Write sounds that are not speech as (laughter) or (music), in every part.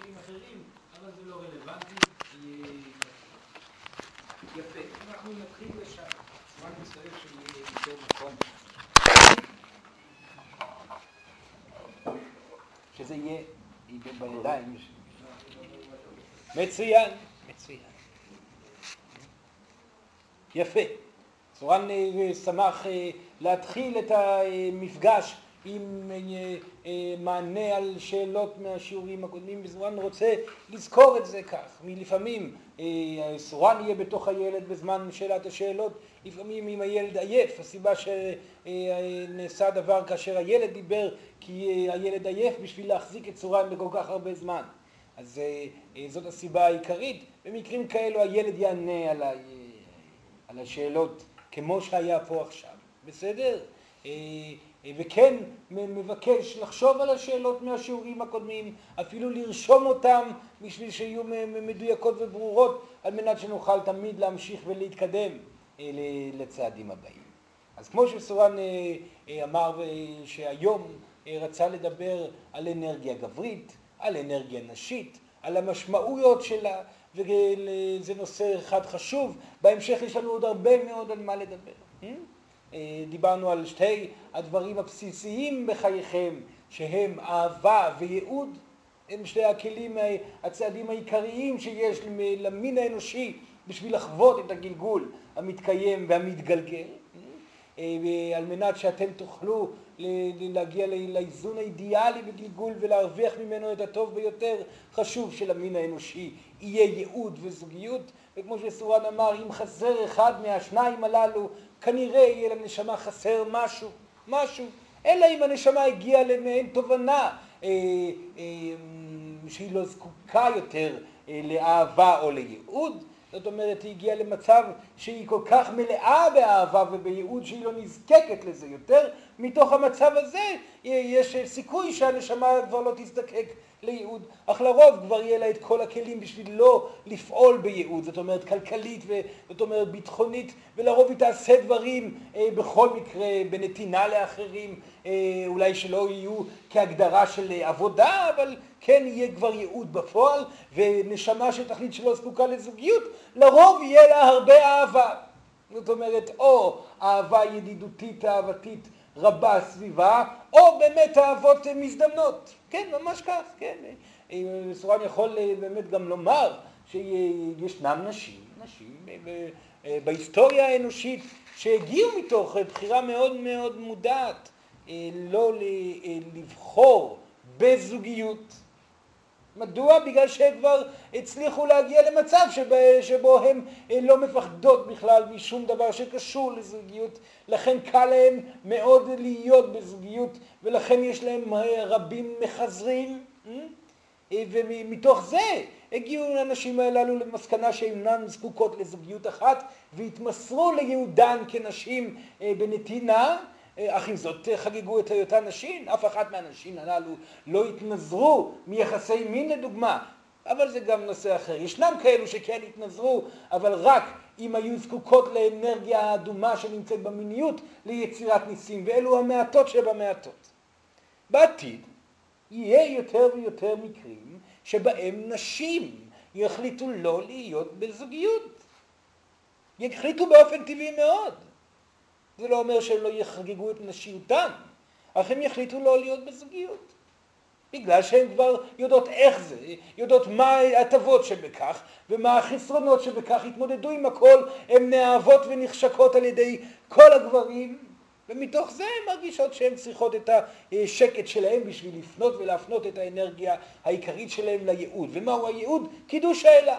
כלים אחרים, אבל זה לא רלוונטי. יפה, אנחנו נתחיל לשם. רק נצטרך שיהיה יותר מקום. שזה יהיה בידיים. מצוין, מצוין. יפה. סורן אה, שמח אה, להתחיל את המפגש עם אה, מענה על שאלות מהשיעורים הקודמים, וסורן רוצה לזכור את זה כך. מלפעמים סורן יהיה בתוך הילד בזמן שאלת השאלות, לפעמים אם הילד עייף, הסיבה שנעשה דבר כאשר הילד דיבר כי הילד עייף בשביל להחזיק את סורן בכל כך הרבה זמן. אז זאת הסיבה העיקרית. במקרים כאלו הילד יענה. על השאלות כמו שהיה פה עכשיו, בסדר? וכן מבקש לחשוב על השאלות מהשיעורים הקודמים, אפילו לרשום אותם בשביל שיהיו מדויקות וברורות, על מנת שנוכל תמיד להמשיך ולהתקדם לצעדים הבאים. אז כמו שסורן אמר שהיום רצה לדבר על אנרגיה גברית, על אנרגיה נשית, על המשמעויות שלה, וזה נושא אחד חשוב, בהמשך יש לנו עוד הרבה מאוד על מה לדבר. דיברנו על שתי הדברים הבסיסיים בחייכם, שהם אהבה וייעוד, הם שתי הכלים, הצעדים העיקריים שיש למין האנושי בשביל לחוות את הגלגול המתקיים והמתגלגל, על מנת שאתם תוכלו להגיע לאיזון האידיאלי בגלגול ולהרוויח ממנו את הטוב ביותר, חשוב שלמין האנושי יהיה ייעוד וזוגיות, וכמו שסורן אמר, אם חסר אחד מהשניים הללו, כנראה יהיה לנשמה חסר משהו, משהו, אלא אם הנשמה הגיעה למעין תובנה אה, אה, שהיא לא זקוקה יותר אה, לאהבה או לייעוד, זאת אומרת, היא הגיעה למצב שהיא כל כך מלאה באהבה ובייעוד שהיא לא נזקקת לזה יותר. מתוך המצב הזה יש סיכוי שהנשמה כבר לא תזדקק לייעוד, אך לרוב כבר יהיה לה את כל הכלים בשביל לא לפעול בייעוד, זאת אומרת כלכלית וזאת אומרת ביטחונית, ולרוב היא תעשה דברים אה, בכל מקרה בנתינה לאחרים, אה, אולי שלא יהיו כהגדרה של עבודה, אבל כן יהיה כבר ייעוד בפועל, ונשמה שתחליט שלא זקוקה לזוגיות, לרוב יהיה לה הרבה אהבה. זאת אומרת, או אהבה ידידותית, אהבתית, רבה סביבה, או באמת אהבות מזדמנות. כן, ממש כך, כן. סורן יכול באמת גם לומר שישנם נשים, נשים בהיסטוריה האנושית שהגיעו מתוך בחירה מאוד מאוד מודעת לא לבחור בזוגיות מדוע? בגלל שהם כבר הצליחו להגיע למצב שבו, שבו הן לא מפחדות בכלל משום דבר שקשור לזוגיות, לכן קל להם מאוד להיות בזוגיות ולכן יש להם רבים מחזרים ומתוך זה הגיעו האנשים הללו למסקנה שאינן זקוקות לזוגיות אחת והתמסרו לייעודן כנשים בנתינה אך עם זאת חגגו את היותן נשים, אף אחת מהנשים הללו לא התנזרו מיחסי מין לדוגמה, אבל זה גם נושא אחר. ישנם כאלו שכן התנזרו, אבל רק אם היו זקוקות לאנרגיה האדומה שנמצאת במיניות ליצירת ניסים, ואלו המעטות שבמעטות. בעתיד יהיה יותר ויותר מקרים שבהם נשים יחליטו לא להיות בזוגיות. יחליטו באופן טבעי מאוד. זה לא אומר שהם לא יחגגו את נשיותם, אך הם יחליטו לא להיות בזוגיות. בגלל שהן כבר יודעות איך זה, יודעות מה ההטבות שבכך ומה החסרונות שבכך, התמודדו עם הכל, הן נאהבות ונחשקות על ידי כל הגברים, ומתוך זה הן מרגישות שהן צריכות את השקט שלהן בשביל לפנות ולהפנות את האנרגיה העיקרית שלהן לייעוד. ומהו הייעוד? קידוש האלה.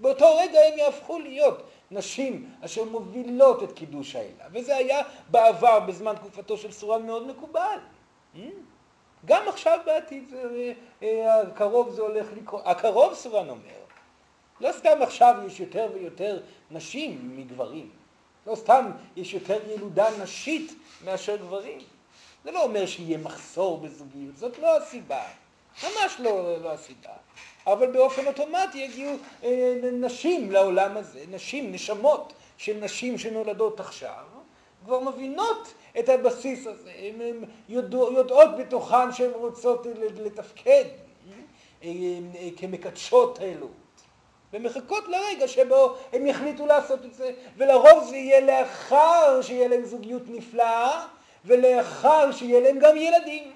באותו רגע הם יהפכו להיות נשים אשר מובילות את קידוש האלה, וזה היה בעבר בזמן תקופתו של סורן מאוד מקובל. Hmm? גם עכשיו בעתיד אה, הקרוב זה הולך לקרות, הקרוב סורן אומר, לא סתם עכשיו יש יותר ויותר נשים מגברים, לא סתם יש יותר ילודה נשית מאשר גברים, זה לא אומר שיהיה מחסור בזוגיות, זאת לא הסיבה, ממש לא, לא הסיבה. אבל באופן אוטומטי יגיעו אה, נשים לעולם הזה, נשים, נשמות של נשים שנולדות עכשיו, כבר מבינות את הבסיס הזה, הן יודעות בתוכן שהן רוצות לתפקד, כמקדשות האלוהות. ומחכות לרגע שבו הם יחליטו לעשות את זה, ולרוב זה יהיה לאחר שיהיה להם זוגיות נפלאה, ולאחר שיהיה להם גם ילדים.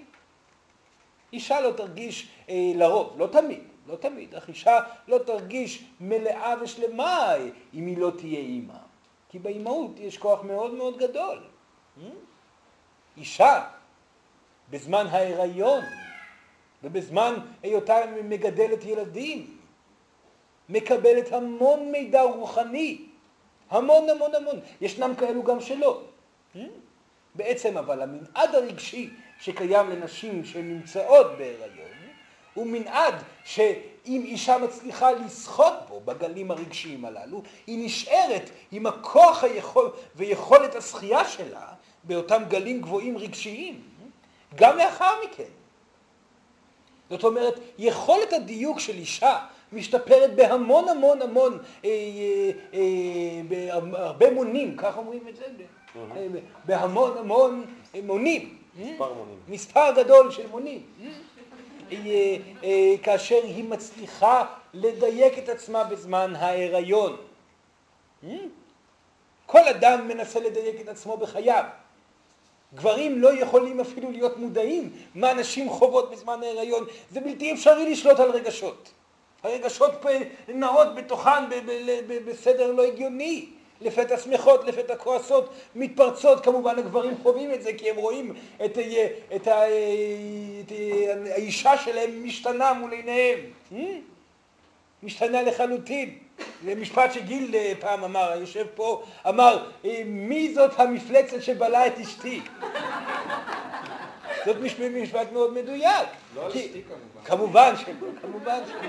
אישה לא תרגיש אה, לרוב, לא תמיד, לא תמיד, אך אישה לא תרגיש מלאה ושלמה אם היא לא תהיה אימא. כי באימהות יש כוח מאוד מאוד גדול. Hmm? אישה, בזמן ההיריון ובזמן היותה מגדלת ילדים, מקבלת המון מידע רוחני, המון המון המון. ישנם כאלו גם שלא. Hmm? בעצם אבל המנעד הרגשי שקיים לנשים שנמצאות בהיריון הוא מנעד שאם אישה מצליחה לסחוט בו בגלים הרגשיים הללו, היא נשארת עם הכוח היכול, ויכולת השחייה שלה באותם גלים גבוהים רגשיים, גם לאחר מכן. זאת אומרת, יכולת הדיוק של אישה משתפרת בהמון המון המון, אה, אה, אה, בהרבה מונים, כך אומרים את זה, אה, בהמון המון מונים. מספר מונים. מספר גדול של מונים. אה, אה, כאשר היא מצליחה לדייק את עצמה בזמן ההיריון. כל אדם מנסה לדייק את עצמו בחייו. גברים לא יכולים אפילו להיות מודעים מה נשים חוות בזמן ההיריון. זה בלתי אפשרי לשלוט על רגשות. הרגשות נעות בתוכן בסדר לא הגיוני. לפתע שמחות, לפתע כועסות, מתפרצות, כמובן הגברים חווים את זה כי הם רואים את, את, את, את האישה שלהם משתנה מול עיניהם, משתנה לחלוטין. זה משפט שגיל אה, פעם אמר, יושב פה, אמר, אה, מי זאת המפלצת שבלעה את אשתי? זאת משפט מאוד מדויק. לא על אשתי כמובן. כמובן שלא, כמובן שלא.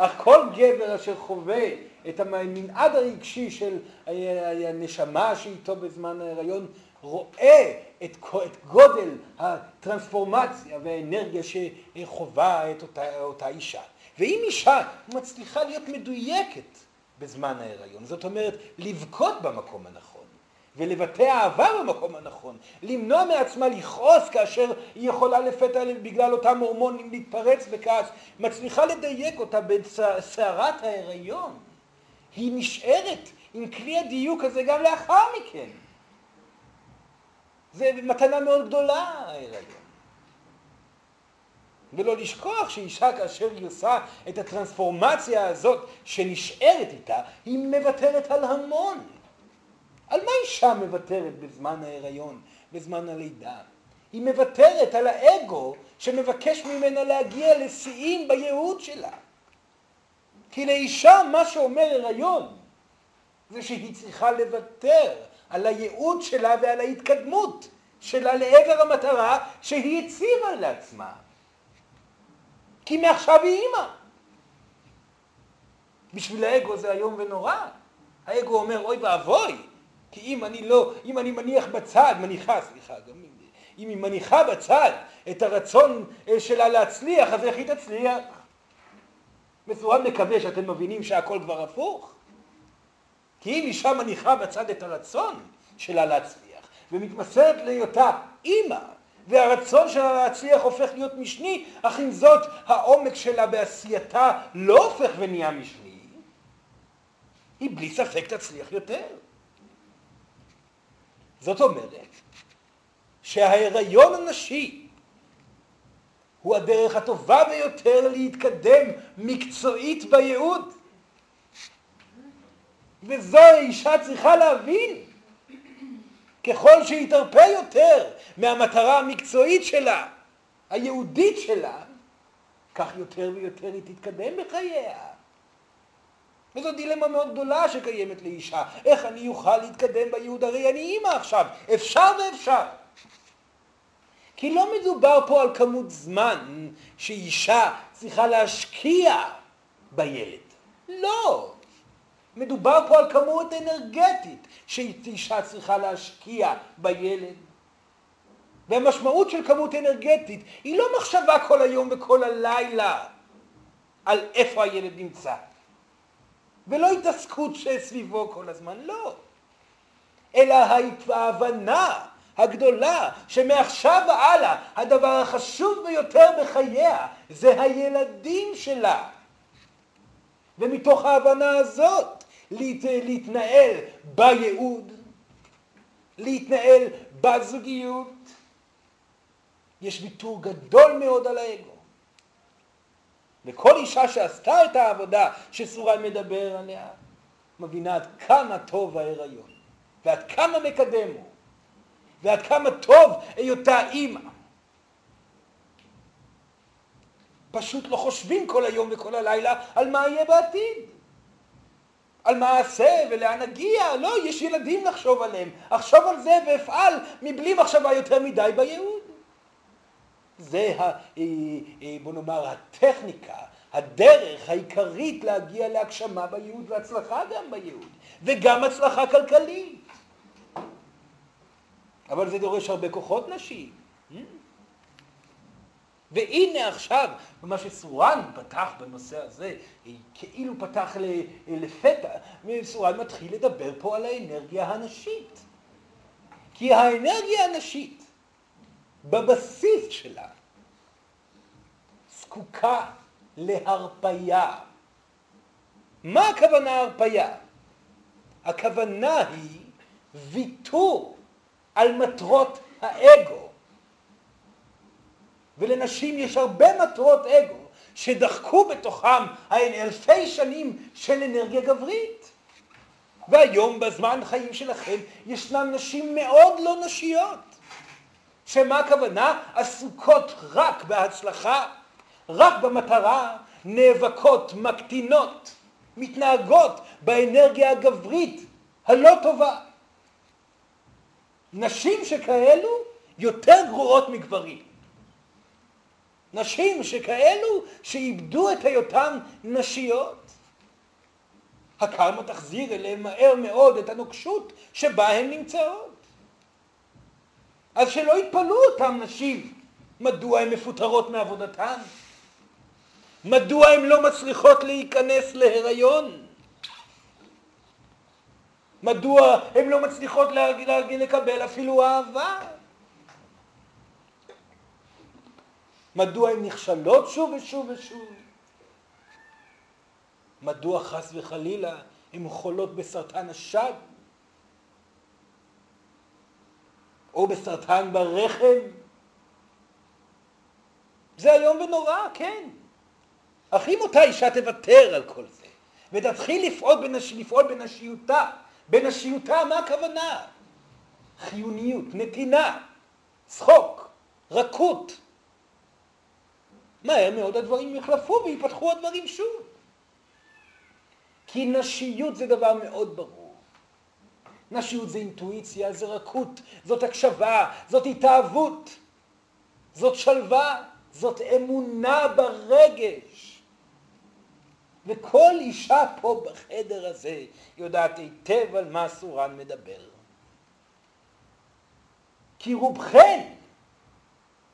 אך כל גבר אשר חווה את המנעד הרגשי של הנשמה שאיתו בזמן ההיריון, רואה את, את גודל הטרנספורמציה והאנרגיה שחווה את אותה, אותה אישה. ואם אישה מצליחה להיות מדויקת בזמן ההיריון, זאת אומרת לבכות במקום הנכון, ולבטא אהבה במקום הנכון, למנוע מעצמה לכעוס כאשר היא יכולה לפתע בגלל אותם הורמונים להתפרץ בכעס, מצליחה לדייק אותה בסערת ההיריון, היא נשארת עם כלי הדיוק הזה גם לאחר מכן. זה מתנה מאוד גדולה ההיריון. ולא לשכוח שאישה כאשר היא עושה את הטרנספורמציה הזאת שנשארת איתה, היא מוותרת על המון. על מה אישה מוותרת בזמן ההיריון, בזמן הלידה? היא מוותרת על האגו שמבקש ממנה להגיע לשיאים בייעוד שלה. כי לאישה מה שאומר הריון זה שהיא צריכה לוותר על הייעוד שלה ועל ההתקדמות שלה לעבר המטרה שהיא הציבה לעצמה. כי מעכשיו היא אימא. בשביל האגו זה איום ונורא. האגו אומר, אוי ואבוי, כי אם אני לא, אם אני מניח בצד, מניחה, סליחה, גם אם היא מניחה בצד את הרצון אה, שלה להצליח, אז איך היא תצליח? מסורב מקווה שאתם מבינים שהכל כבר הפוך. כי אם אישה מניחה בצד את הרצון שלה להצליח, ומתמסרת להיותה אימא, והרצון שלה להצליח הופך להיות משני, אך עם זאת העומק שלה בעשייתה לא הופך ונהיה משני, היא בלי ספק תצליח יותר. זאת אומרת שההיריון הנשי הוא הדרך הטובה ביותר להתקדם מקצועית בייעוד. וזו האישה צריכה להבין. ככל שהיא תרפה יותר מהמטרה המקצועית שלה, היהודית שלה, כך יותר ויותר היא תתקדם בחייה. וזו דילמה מאוד גדולה שקיימת לאישה. איך אני אוכל להתקדם בייעוד? הרי אני אימא עכשיו. אפשר ואפשר. כי לא מדובר פה על כמות זמן שאישה צריכה להשקיע בילד. לא. מדובר פה על כמות אנרגטית שאישה צריכה להשקיע בילד. והמשמעות של כמות אנרגטית היא לא מחשבה כל היום וכל הלילה על איפה הילד נמצא. ולא התעסקות שסביבו כל הזמן, לא. אלא ההבנה הגדולה, שמעכשיו והלאה הדבר החשוב ביותר בחייה זה הילדים שלה. ומתוך ההבנה הזאת להת, להתנהל בייעוד, להתנהל בזוגיות, יש ויתור גדול מאוד על האגו. וכל אישה שעשתה את העבודה שסורן מדבר עליה, מבינה עד כמה טוב ההיריון, ועד כמה מקדם הוא, ועד כמה טוב היותה אימא. פשוט לא חושבים כל היום וכל הלילה על מה יהיה בעתיד. על מה אעשה ולאן אגיע, לא, יש ילדים לחשוב עליהם. אחשוב על זה ואפעל מבלי מחשבה יותר מדי בייעוד. זה, ה, אה, אה, בוא נאמר, הטכניקה, הדרך העיקרית להגיע להגשמה בייעוד והצלחה גם בייעוד, וגם הצלחה כלכלית. אבל זה דורש הרבה כוחות נשיים. והנה עכשיו, מה שסורן פתח בנושא הזה, כאילו פתח לפתע, וסורן מתחיל לדבר פה על האנרגיה הנשית. כי האנרגיה הנשית, בבסיס שלה, זקוקה להרפייה. מה הכוונה הרפייה? הכוונה היא ויתור על מטרות האגו. ולנשים יש הרבה מטרות אגו שדחקו בתוכם אלפי שנים של אנרגיה גברית. והיום בזמן חיים שלכם ישנן נשים מאוד לא נשיות. שמה הכוונה? עסוקות רק בהצלחה, רק במטרה, נאבקות, מקטינות, מתנהגות באנרגיה הגברית הלא טובה. נשים שכאלו יותר גרועות מגברים. נשים שכאלו שאיבדו את היותן נשיות. הקרמה תחזיר אליהם מהר מאוד את הנוקשות שבה הן נמצאות. אז שלא יתפלאו אותן נשים מדוע הן מפוטרות מעבודתן, מדוע הן לא מצליחות להיכנס להיריון, מדוע הן לא מצליחות לקבל אפילו אהבה? מדוע הן נכשלות שוב ושוב ושוב? מדוע חס וחלילה הן חולות בסרטן השד? או בסרטן ברחם? זה איום ונורא, כן. אך אם אותה אישה תוותר על כל זה, ותתחיל לפעול, בנש... לפעול בנשיותה, בנשיותה מה הכוונה? חיוניות, נתינה, צחוק, רכות. מהר מאוד הדברים יחלפו ויפתחו הדברים שוב. כי נשיות זה דבר מאוד ברור. נשיות זה אינטואיציה, זה רכות, זאת הקשבה, זאת התאהבות, זאת שלווה, זאת אמונה ברגש. וכל אישה פה בחדר הזה יודעת היטב על מה סורן מדבר. כי רובכן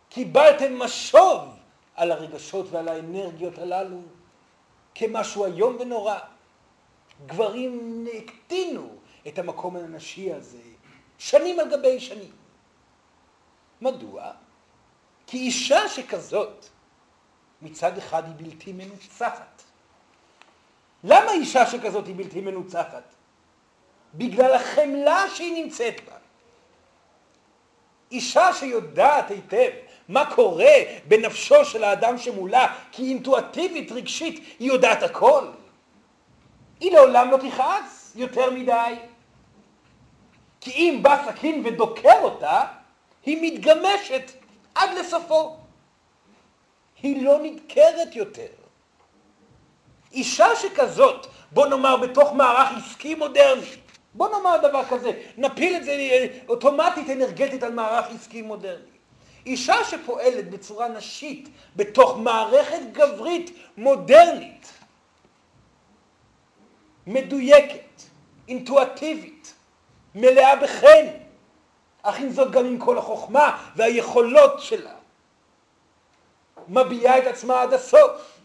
קיבלתם משוב על הרגשות ועל האנרגיות הללו כמשהו איום ונורא. גברים הקטינו את המקום הנשי הזה שנים על גבי שנים. מדוע? כי אישה שכזאת מצד אחד היא בלתי מנוצחת. למה אישה שכזאת היא בלתי מנוצחת? בגלל החמלה שהיא נמצאת בה. אישה שיודעת היטב מה קורה בנפשו של האדם שמולה, כי אינטואטיבית, רגשית, היא יודעת הכל. היא לעולם לא תכעס יותר מדי. כי אם בא סכין ודוקר אותה, היא מתגמשת עד לסופו. היא לא נדקרת יותר. אישה שכזאת, בוא נאמר בתוך מערך עסקי מודרני, בוא נאמר דבר כזה, נפיל את זה אוטומטית אנרגטית על מערך עסקי מודרני. אישה שפועלת בצורה נשית בתוך מערכת גברית מודרנית, מדויקת, אינטואטיבית, מלאה בחן, אך עם זאת גם עם כל החוכמה והיכולות שלה. מביעה את עצמה עד הסוף,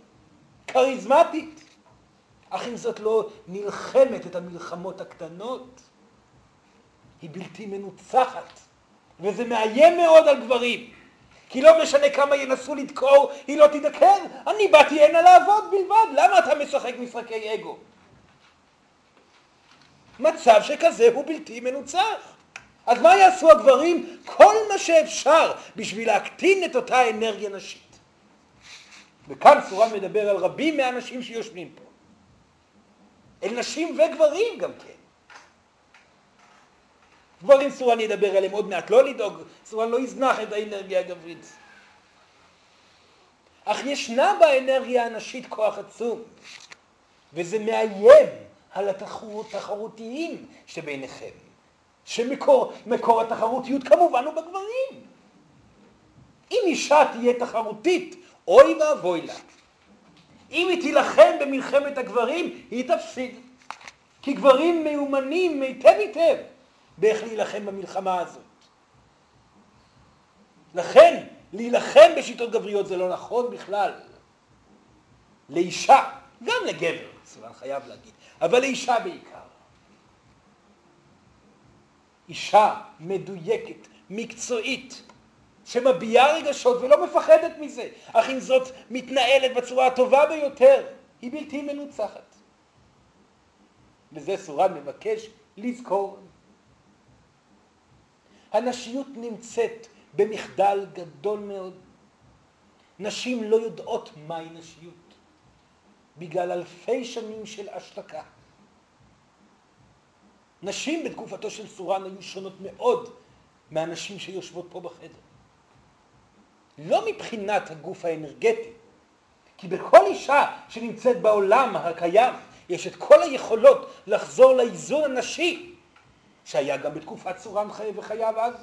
כריזמטית, אך עם זאת לא נלחמת את המלחמות הקטנות. היא בלתי מנוצחת, וזה מאיים מאוד על גברים. כי לא משנה כמה ינסו לדקור, היא לא תדקר. אני באתי הנה לעבוד בלבד, למה אתה משחק משחקי אגו? מצב שכזה הוא בלתי מנוצח. אז מה יעשו הגברים? כל מה שאפשר בשביל להקטין את אותה אנרגיה נשית. וכאן סורן מדבר על רבים מהאנשים שיושבים פה. אל נשים וגברים גם כן. גברים סורן ידבר עליהם עוד מעט, לא לדאוג, סורן לא יזנח את האנרגיה הגברית. אך ישנה באנרגיה הנשית כוח עצום, וזה מאיים על התחרותיים שביניכם, שמקור מקור התחרותיות כמובן הוא בגברים. אם אישה תהיה תחרותית, אוי ואבוי לה. אם היא תילחם במלחמת הגברים, היא תפסיד. כי גברים מיומנים היטב היטב באיך להילחם במלחמה הזאת. לכן, להילחם בשיטות גבריות זה לא נכון בכלל. לאישה, גם לגבר, סבן חייב להגיד, אבל לאישה בעיקר. אישה מדויקת, מקצועית, שמביעה רגשות ולא מפחדת מזה, אך עם זאת מתנהלת בצורה הטובה ביותר, היא בלתי מנוצחת. וזה סורן מבקש לזכור. הנשיות נמצאת במחדל גדול מאוד. נשים לא יודעות מהי נשיות, בגלל אלפי שנים של השתקה. נשים בתקופתו של סורן היו שונות מאוד מהנשים שיושבות פה בחדר. לא מבחינת הגוף האנרגטי, כי בכל אישה שנמצאת בעולם הקיים יש את כל היכולות לחזור לאיזון הנשי שהיה גם בתקופת סורן וחייו אז,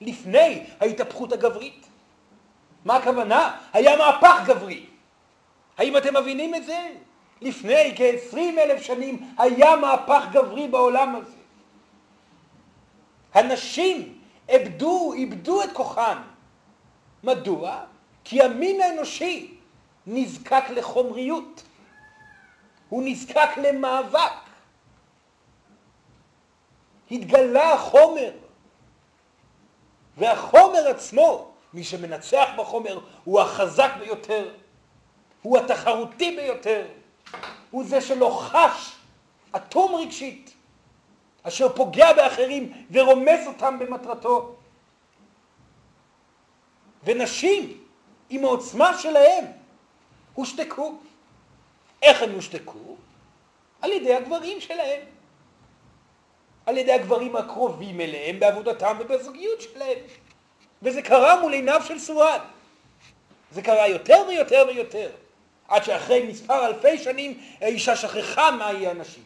לפני ההתהפכות הגברית. מה הכוונה? היה מהפך גברי. האם אתם מבינים את זה? לפני כ-20 אלף שנים היה מהפך גברי בעולם הזה. הנשים איבדו, איבדו את כוחן. מדוע? כי המין האנושי נזקק לחומריות. הוא נזקק למאבק. התגלה החומר, והחומר עצמו, מי שמנצח בחומר, הוא החזק ביותר, הוא התחרותי ביותר, הוא זה שלא חש אטום רגשית, אשר פוגע באחרים ורומס אותם במטרתו. ונשים, עם העוצמה שלהם, הושתקו. איך הם הושתקו? על ידי הגברים שלהם. על ידי הגברים הקרובים אליהם בעבודתם ובזוגיות שלהם. וזה קרה מול עיניו של סורן. זה קרה יותר ויותר ויותר, עד שאחרי מספר אלפי שנים האישה שכחה מהי הנשיות.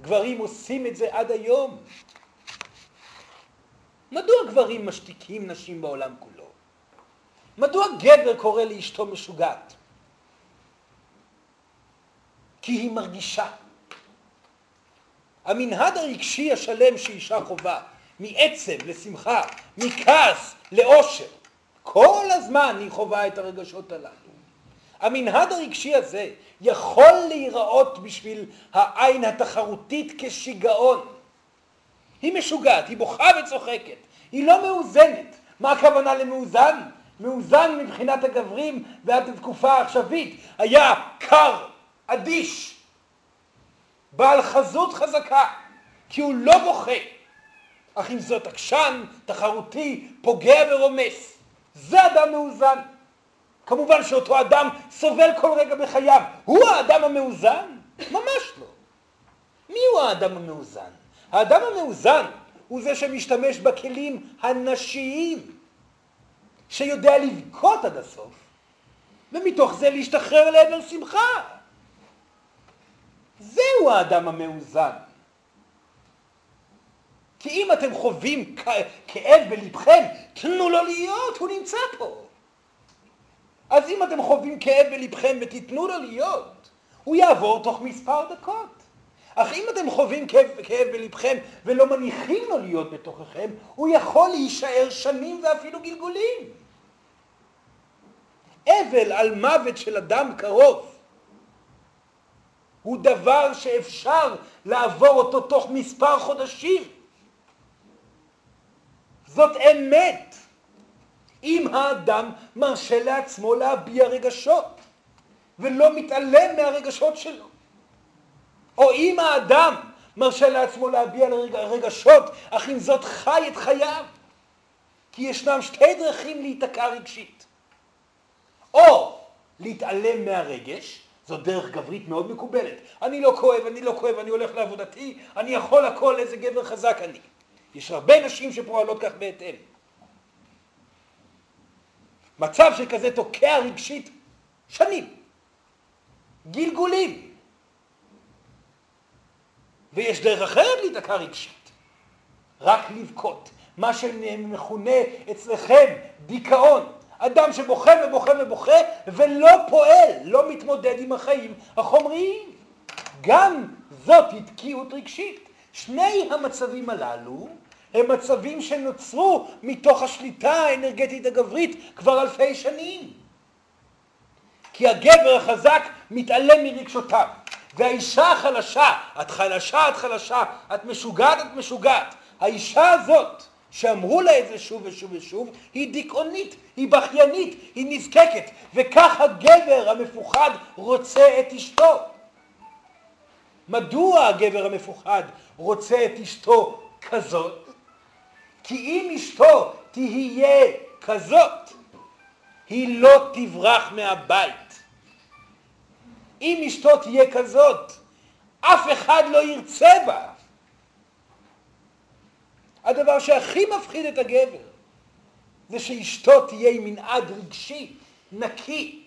גברים עושים את זה עד היום. מדוע גברים משתיקים נשים בעולם כולו? מדוע גבר קורא לאשתו משוגעת? כי היא מרגישה. המנהד הרגשי השלם שאישה חווה, מעצב לשמחה, מכעס לאושר, כל הזמן היא חווה את הרגשות הללו. המנהד הרגשי הזה יכול להיראות בשביל העין התחרותית כשיגעון. היא משוגעת, היא בוכה וצוחקת, היא לא מאוזנת. מה הכוונה למאוזן? מאוזן מבחינת הגברים ועד התקופה העכשווית היה קר, אדיש, בעל חזות חזקה, כי הוא לא בוכה, אך עם זאת עקשן, תחרותי, פוגע ורומס. זה אדם מאוזן. כמובן שאותו אדם סובל כל רגע בחייו. הוא האדם המאוזן? ממש לא. מי הוא האדם המאוזן? האדם המאוזן הוא זה שמשתמש בכלים הנשיים, שיודע לבכות עד הסוף, ומתוך זה להשתחרר לעבר שמחה. זהו האדם המאוזן. כי אם אתם חווים כאב בלבכם, תנו לו להיות, הוא נמצא פה. אז אם אתם חווים כאב בלבכם ותיתנו לו להיות, הוא יעבור תוך מספר דקות. אך אם אתם חווים כאב, כאב בלבכם ולא מניחים לו להיות בתוככם, הוא יכול להישאר שנים ואפילו גלגולים. אבל על מוות של אדם קרוב הוא דבר שאפשר לעבור אותו תוך מספר חודשים. זאת אמת. אם האדם מרשה לעצמו להביע רגשות ולא מתעלם מהרגשות שלו, או אם האדם מרשה לעצמו להביע רגשות, אך עם זאת חי את חייו, כי ישנם שתי דרכים להיתקע רגשית. או להתעלם מהרגש, זו דרך גברית מאוד מקובלת. אני לא כואב, אני לא כואב, אני הולך לעבודתי, אני יכול הכל, איזה גבר חזק אני. יש הרבה נשים שפועלות כך בהתאם. מצב שכזה תוקע רגשית שנים, גלגולים. ויש דרך אחרת להיתקע רגשית, רק לבכות, מה שמכונה אצלכם דיכאון. אדם שבוכה ובוכה ובוכה ולא פועל, לא מתמודד עם החיים החומריים. גם זאת התקיעות רגשית. שני המצבים הללו הם מצבים שנוצרו מתוך השליטה האנרגטית הגברית כבר אלפי שנים. כי הגבר החזק מתעלם מרגשותיו, והאישה החלשה, את חלשה, את חלשה, את משוגעת, את משוגעת. האישה הזאת, שאמרו לה את זה שוב ושוב ושוב, היא דיכאונית, היא בכיינית, היא נזקקת, וכך הגבר המפוחד רוצה את אשתו. מדוע הגבר המפוחד רוצה את אשתו כזאת? כי אם אשתו תהיה כזאת, היא לא תברח מהבית. אם אשתו תהיה כזאת, אף אחד לא ירצה בה. הדבר שהכי מפחיד את הגבר זה שאשתו תהיה עם מנעד רגשי, נקי,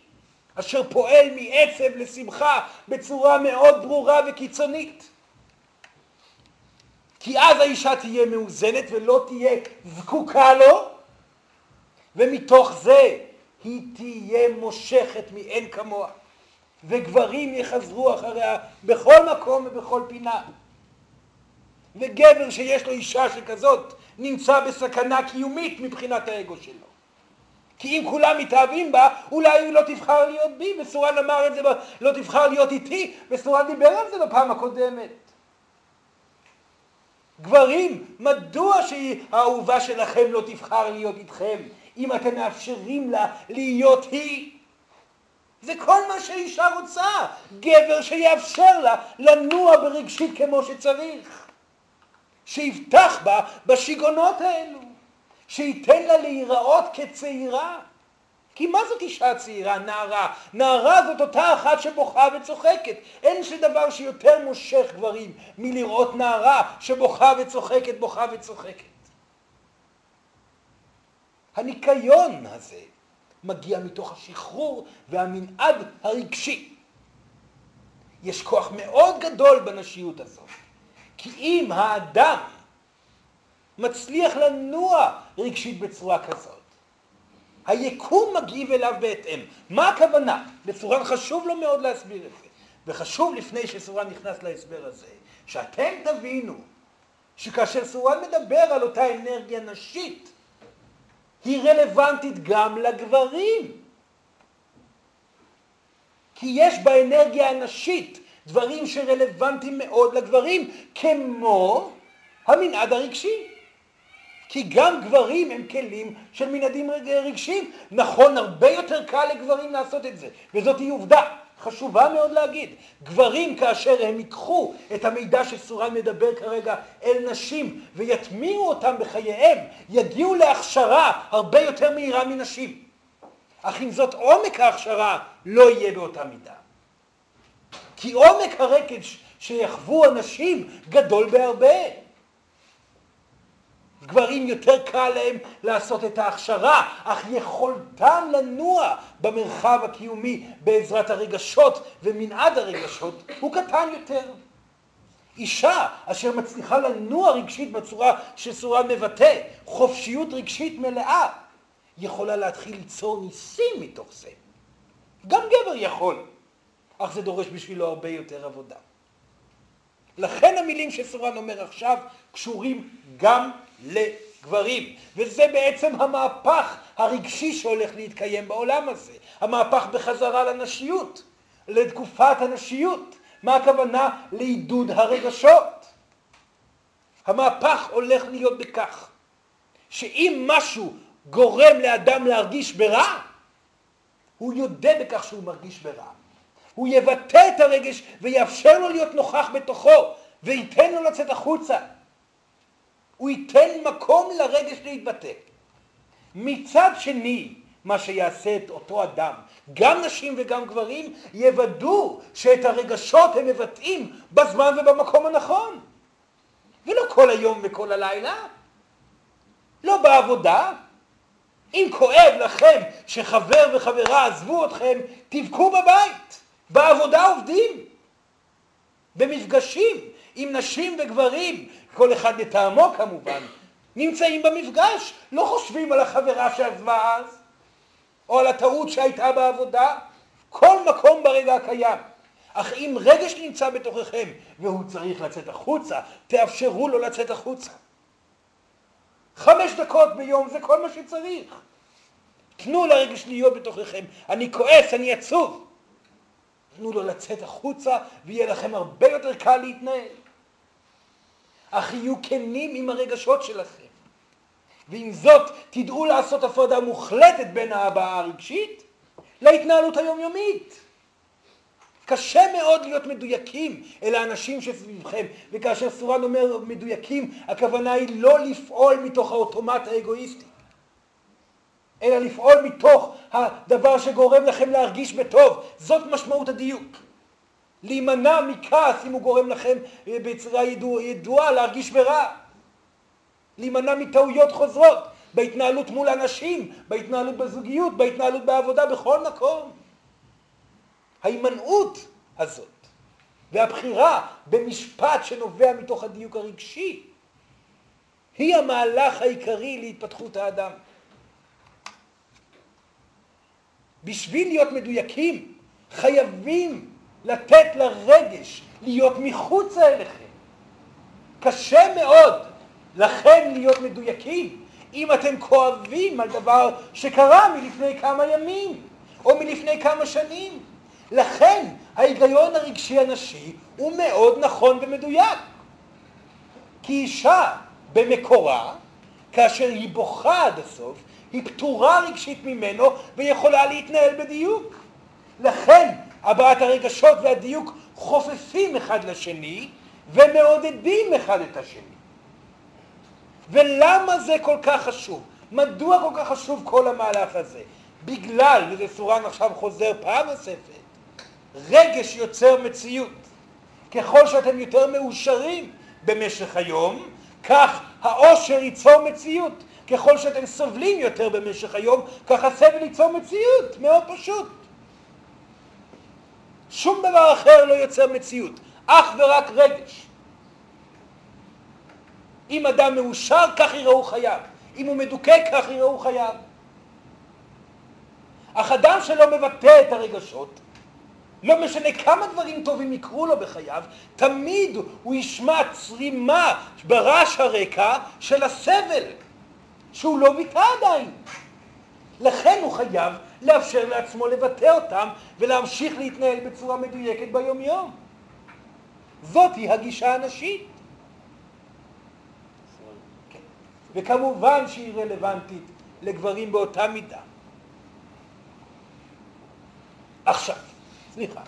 אשר פועל מעצב לשמחה בצורה מאוד ברורה וקיצונית. כי אז האישה תהיה מאוזנת ולא תהיה זקוקה לו, ומתוך זה היא תהיה מושכת מאין כמוה, וגברים יחזרו אחריה בכל מקום ובכל פינה. וגבר שיש לו אישה שכזאת נמצא בסכנה קיומית מבחינת האגו שלו. כי אם כולם מתאהבים בה, אולי היא לא תבחר להיות בי, וסורן אמר את זה, לא תבחר להיות איתי, וסורן דיבר על זה בפעם הקודמת. גברים, מדוע שהאהובה שלכם לא תבחר להיות איתכם, אם אתם מאפשרים לה להיות היא? זה כל מה שאישה רוצה, גבר שיאפשר לה לנוע ברגשית כמו שצריך. שיבטח בה בשיגעונות האלו, שייתן לה להיראות כצעירה. כי מה זאת אישה צעירה, נערה? נערה זאת אותה אחת שבוכה וצוחקת. אין שדבר שיותר מושך גברים מלראות נערה שבוכה וצוחקת, בוכה וצוחקת. הניקיון הזה מגיע מתוך השחרור והמנעד הרגשי. יש כוח מאוד גדול בנשיות הזאת. כי אם האדם מצליח לנוע רגשית בצורה כזאת, היקום מגיב אליו בהתאם. מה הכוונה? לסורן חשוב לו מאוד להסביר את זה. וחשוב לפני שסורן נכנס להסבר הזה, שאתם תבינו שכאשר סורן מדבר על אותה אנרגיה נשית, היא רלוונטית גם לגברים. כי יש באנרגיה הנשית דברים שרלוונטיים מאוד לגברים, כמו המנעד הרגשי. כי גם גברים הם כלים של מנעדים רגשיים. נכון, הרבה יותר קל לגברים לעשות את זה, וזאת היא עובדה. חשובה מאוד להגיד. גברים כאשר הם ייקחו את המידע שסורן מדבר כרגע אל נשים ויטמיעו אותם בחייהם, יגיעו להכשרה הרבה יותר מהירה מנשים. אך עם זאת עומק ההכשרה לא יהיה באותה מידה. כי עומק הרגש שיחוו הנשים גדול בהרבה. גברים יותר קל להם לעשות את ההכשרה, אך יכולתם לנוע במרחב הקיומי בעזרת הרגשות ומנעד הרגשות הוא קטן יותר. אישה אשר מצליחה לנוע רגשית בצורה שסורה מבטא, חופשיות רגשית מלאה, יכולה להתחיל ליצור ניסים מתוך זה. גם גבר יכול, אך זה דורש בשבילו הרבה יותר עבודה. לכן המילים שסורן אומר עכשיו קשורים גם לגברים, וזה בעצם המהפך הרגשי שהולך להתקיים בעולם הזה, המהפך בחזרה לנשיות, לתקופת הנשיות. מה הכוונה? לעידוד הרגשות. המהפך הולך להיות בכך שאם משהו גורם לאדם להרגיש ברע, הוא יודה בכך שהוא מרגיש ברע. הוא יבטא את הרגש ויאפשר לו להיות נוכח בתוכו וייתן לו לצאת החוצה. הוא ייתן מקום לרגש להתבטא. מצד שני, מה שיעשה את אותו אדם, גם נשים וגם גברים, יוודאו שאת הרגשות הם מבטאים בזמן ובמקום הנכון. ולא כל היום וכל הלילה, לא בעבודה. אם כואב לכם שחבר וחברה עזבו אתכם, תבכו בבית. בעבודה עובדים. במפגשים עם נשים וגברים, כל אחד לטעמו כמובן, נמצאים במפגש, לא חושבים על החברה שעזבה אז, או על הטעות שהייתה בעבודה, כל מקום ברגע הקיים. אך אם רגש נמצא בתוככם והוא צריך לצאת החוצה, תאפשרו לו לצאת החוצה. חמש דקות ביום זה כל מה שצריך. תנו לרגש להיות בתוככם. אני כועס, אני עצוב. תנו לו לצאת החוצה ויהיה לכם הרבה יותר קל להתנהל. אך יהיו כנים עם הרגשות שלכם. ועם זאת תדעו לעשות הפרדה מוחלטת בין ההבעה הרגשית להתנהלות היומיומית. קשה מאוד להיות מדויקים אל האנשים שסביבכם, וכאשר סורן אומר מדויקים, הכוונה היא לא לפעול מתוך האוטומט האגואיסטי, אלא לפעול מתוך הדבר שגורם לכם להרגיש בטוב. זאת משמעות הדיוק. להימנע מכעס אם הוא גורם לכם אה, בצורה ידוע, ידועה להרגיש ברע. להימנע מטעויות חוזרות בהתנהלות מול אנשים, בהתנהלות בזוגיות, בהתנהלות בעבודה, בכל מקום. ההימנעות הזאת והבחירה במשפט שנובע מתוך הדיוק הרגשי היא המהלך העיקרי להתפתחות האדם. בשביל להיות מדויקים חייבים לתת לרגש להיות מחוץ אליכם. קשה מאוד לכם להיות מדויקים אם אתם כואבים על דבר שקרה מלפני כמה ימים או מלפני כמה שנים. לכן ההיגיון הרגשי הנשי הוא מאוד נכון ומדויק. כי אישה במקורה, כאשר היא בוכה עד הסוף, היא פטורה רגשית ממנו ויכולה להתנהל בדיוק. לכן הבעת הרגשות והדיוק חופפים אחד לשני ומעודדים אחד את השני. ולמה זה כל כך חשוב? מדוע כל כך חשוב כל המהלך הזה? בגלל, וזה סורן עכשיו חוזר פעם נוספת, רגש יוצר מציאות. ככל שאתם יותר מאושרים במשך היום, כך העושר ייצור מציאות. ככל שאתם סובלים יותר במשך היום, כך הסבל ייצור מציאות. מאוד פשוט. שום דבר אחר לא יוצר מציאות, אך ורק רגש. אם אדם מאושר, כך יראו חייו. אם הוא מדוכא, כך יראו חייו. אך אדם שלא מבטא את הרגשות, לא משנה כמה דברים טובים יקרו לו בחייו, תמיד הוא ישמע צרימה ברעש הרקע של הסבל, שהוא לא ביטא עדיין. לכן הוא חייב לאפשר לעצמו לבטא אותם ולהמשיך להתנהל בצורה מדויקת ביומיום. זאתי הגישה הנשית. כן. וכמובן שהיא רלוונטית לגברים באותה מידה. עכשיו, סליחה.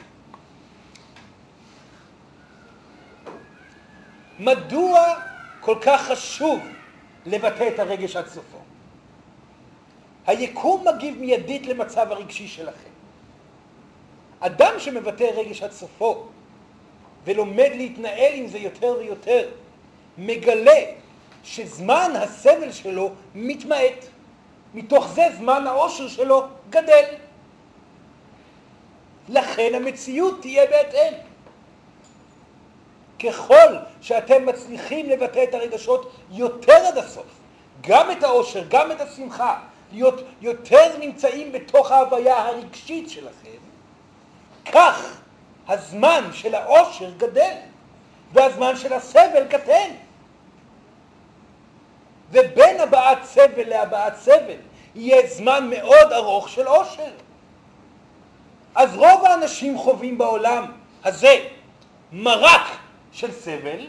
מדוע כל כך חשוב לבטא את הרגש עד סופו? היקום מגיב מיידית למצב הרגשי שלכם. אדם שמבטא רגש עד סופו ולומד להתנהל עם זה יותר ויותר, מגלה שזמן הסבל שלו מתמעט. מתוך זה זמן העושר שלו גדל. לכן המציאות תהיה בהתאם. ככל שאתם מצליחים לבטא את הרגשות יותר עד הסוף, גם את העושר, גם את השמחה, יותר נמצאים בתוך ההוויה הרגשית שלכם, כך הזמן של העושר גדל והזמן של הסבל קטן. ובין הבעת סבל להבעת סבל יהיה זמן מאוד ארוך של עושר. אז רוב האנשים חווים בעולם הזה מרק של סבל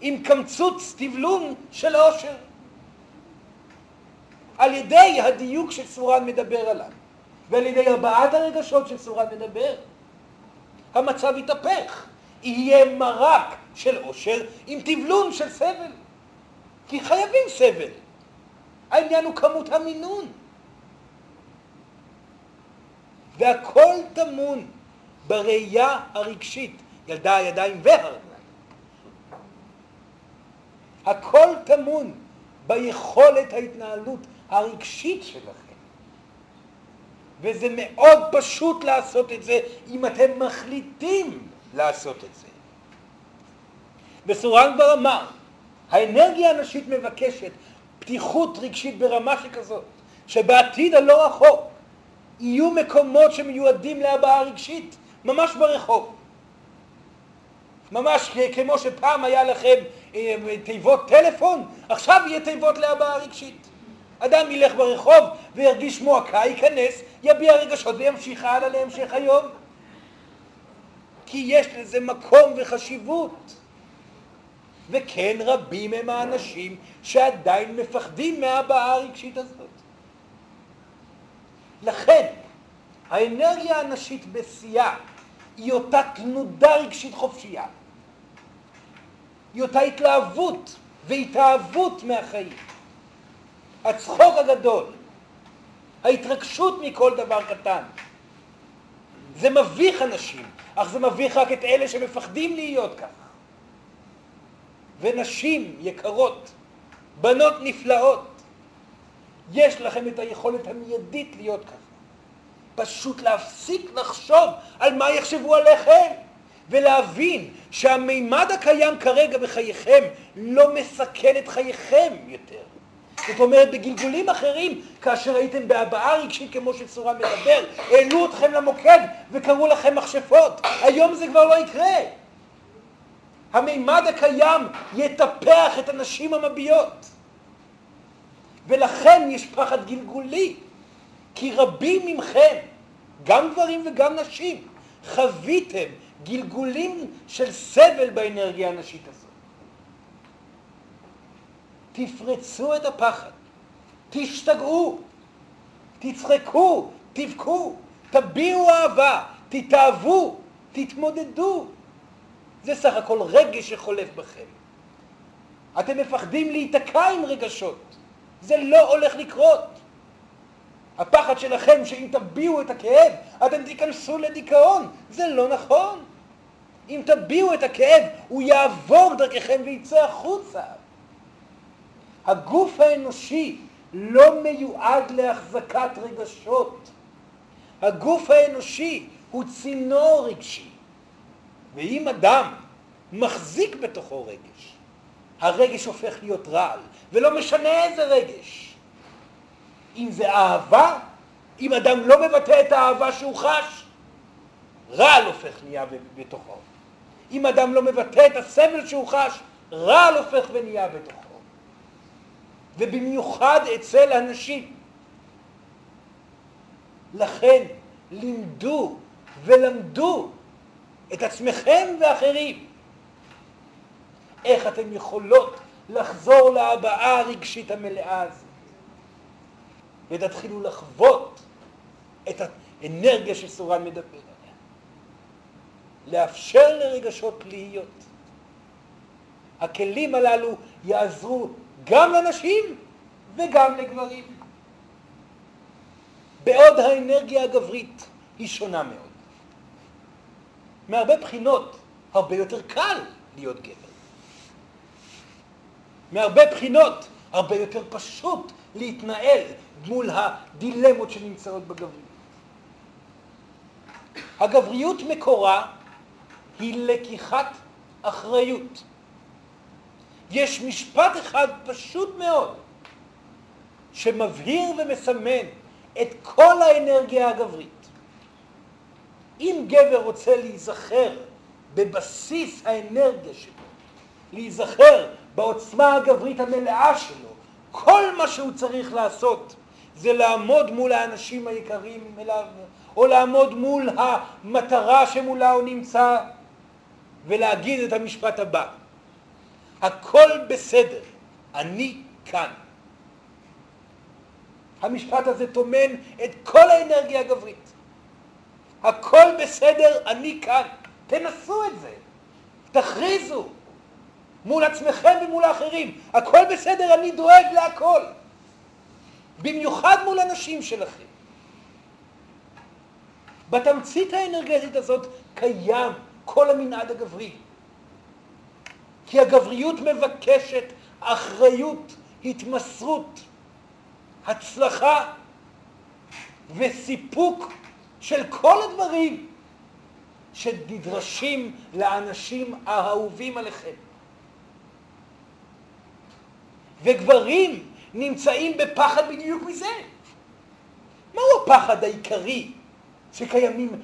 עם קמצוץ תבלון של עושר. על ידי הדיוק שסורן מדבר עליו, ועל ידי ארבעת הרגשות שסורן מדבר. המצב יתהפך, יהיה מרק של עושר עם תבלון של סבל, כי חייבים סבל. העניין הוא כמות המינון. והכל טמון בראייה הרגשית, ילדה הידיים והרגליים. הכל טמון ביכולת ההתנהלות הרגשית שלכם. וזה מאוד פשוט לעשות את זה אם אתם מחליטים לעשות את זה. וסורן כבר אמר, האנרגיה הנשית מבקשת פתיחות רגשית ברמה שכזאת, שבעתיד הלא רחוק יהיו מקומות שמיועדים להבעה רגשית, ממש ברחוב. ממש כמו שפעם היה לכם אה, תיבות טלפון, עכשיו יהיה תיבות להבעה רגשית. אדם ילך ברחוב וירגיש מועקה, ייכנס, יביע רגשות וימשיך הלאה להמשך היום. כי יש לזה מקום וחשיבות. וכן רבים הם האנשים שעדיין מפחדים מהבעה הרגשית הזאת. לכן, האנרגיה הנשית בשיאה היא אותה תנודה רגשית חופשייה. היא אותה התלהבות והתאהבות מהחיים. הצחוק הגדול, ההתרגשות מכל דבר קטן. זה מביך אנשים, אך זה מביך רק את אלה שמפחדים להיות כך. ונשים יקרות, בנות נפלאות, יש לכם את היכולת המיידית להיות ככה. פשוט להפסיק לחשוב על מה יחשבו עליכם, ולהבין שהמימד הקיים כרגע בחייכם לא מסכן את חייכם יותר. זאת אומרת, בגלגולים אחרים, כאשר הייתם בהבעה רגשית כמו שצורה מדבר, העלו אתכם למוקד וקראו לכם מכשפות. היום זה כבר לא יקרה. המימד הקיים יטפח את הנשים המביעות. ולכן יש פחד גלגולי, כי רבים מכם, גם גברים וגם נשים, חוויתם גלגולים של סבל באנרגיה הנשית הזאת. תפרצו את הפחד, תשתגעו, תצחקו, תבכו, תביעו אהבה, תתאהבו, תתמודדו. זה סך הכל רגש שחולף בכם. אתם מפחדים להיתקע עם רגשות. זה לא הולך לקרות. הפחד שלכם שאם תביעו את הכאב, אתם תיכנסו לדיכאון. זה לא נכון. אם תביעו את הכאב, הוא יעבור דרככם ויצא החוצה. הגוף האנושי לא מיועד להחזקת רגשות. הגוף האנושי הוא צינור רגשי. ואם אדם מחזיק בתוכו רגש, הרגש הופך להיות רעל, ולא משנה איזה רגש. אם זה אהבה, אם אדם לא מבטא את האהבה שהוא חש, רעל הופך נהיה בתוכו. אם אדם לא מבטא את הסבל שהוא חש, רעל הופך ונהיה בתוכו. ובמיוחד אצל הנשים. לכן לימדו ולמדו את עצמכם ואחרים איך אתם יכולות לחזור להבעה הרגשית המלאה הזאת ותתחילו לחוות את האנרגיה שסורן מדבר עליה. לאפשר לרגשות להיות. הכלים הללו יעזרו גם לנשים וגם לגברים. בעוד האנרגיה הגברית היא שונה מאוד. מהרבה בחינות הרבה יותר קל להיות גבר. מהרבה בחינות הרבה יותר פשוט להתנהל מול הדילמות שנמצאות בגבריות. הגבריות מקורה היא לקיחת אחריות. יש משפט אחד פשוט מאוד שמבהיר ומסמן את כל האנרגיה הגברית. אם גבר רוצה להיזכר בבסיס האנרגיה שלו, להיזכר בעוצמה הגברית המלאה שלו, כל מה שהוא צריך לעשות זה לעמוד מול האנשים היקרים אליו, או לעמוד מול המטרה שמולה הוא נמצא, ולהגיד את המשפט הבא: הכל בסדר, אני כאן. המשפט הזה טומן את כל האנרגיה הגברית. הכל בסדר, אני כאן. תנסו את זה. תכריזו מול עצמכם ומול האחרים. הכל בסדר, אני דואג להכל. במיוחד מול הנשים שלכם. בתמצית האנרגטית הזאת קיים כל המנעד הגברי. כי הגבריות מבקשת אחריות, התמסרות, הצלחה וסיפוק של כל הדברים שנדרשים לאנשים האהובים עליכם. וגברים נמצאים בפחד בדיוק מזה. מהו הפחד העיקרי שקיים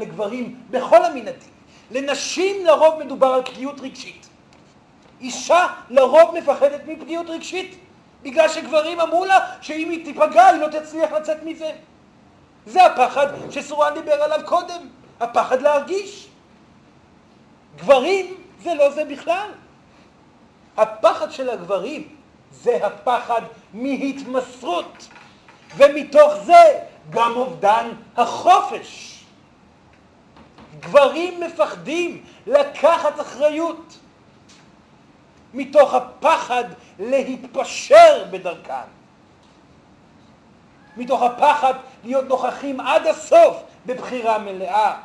לגברים בכל המנהגים? לנשים לרוב מדובר על פגיעות רגשית. אישה לרוב מפחדת מפגיעות רגשית, בגלל שגברים אמרו לה שאם היא תיפגע היא לא תצליח לצאת מזה. זה הפחד שסורן דיבר עליו קודם, הפחד להרגיש. גברים זה לא זה בכלל. הפחד של הגברים זה הפחד מהתמסרות, ומתוך זה גם אובדן החופש. גברים מפחדים לקחת אחריות מתוך הפחד להתפשר בדרכם, מתוך הפחד להיות נוכחים עד הסוף בבחירה מלאה.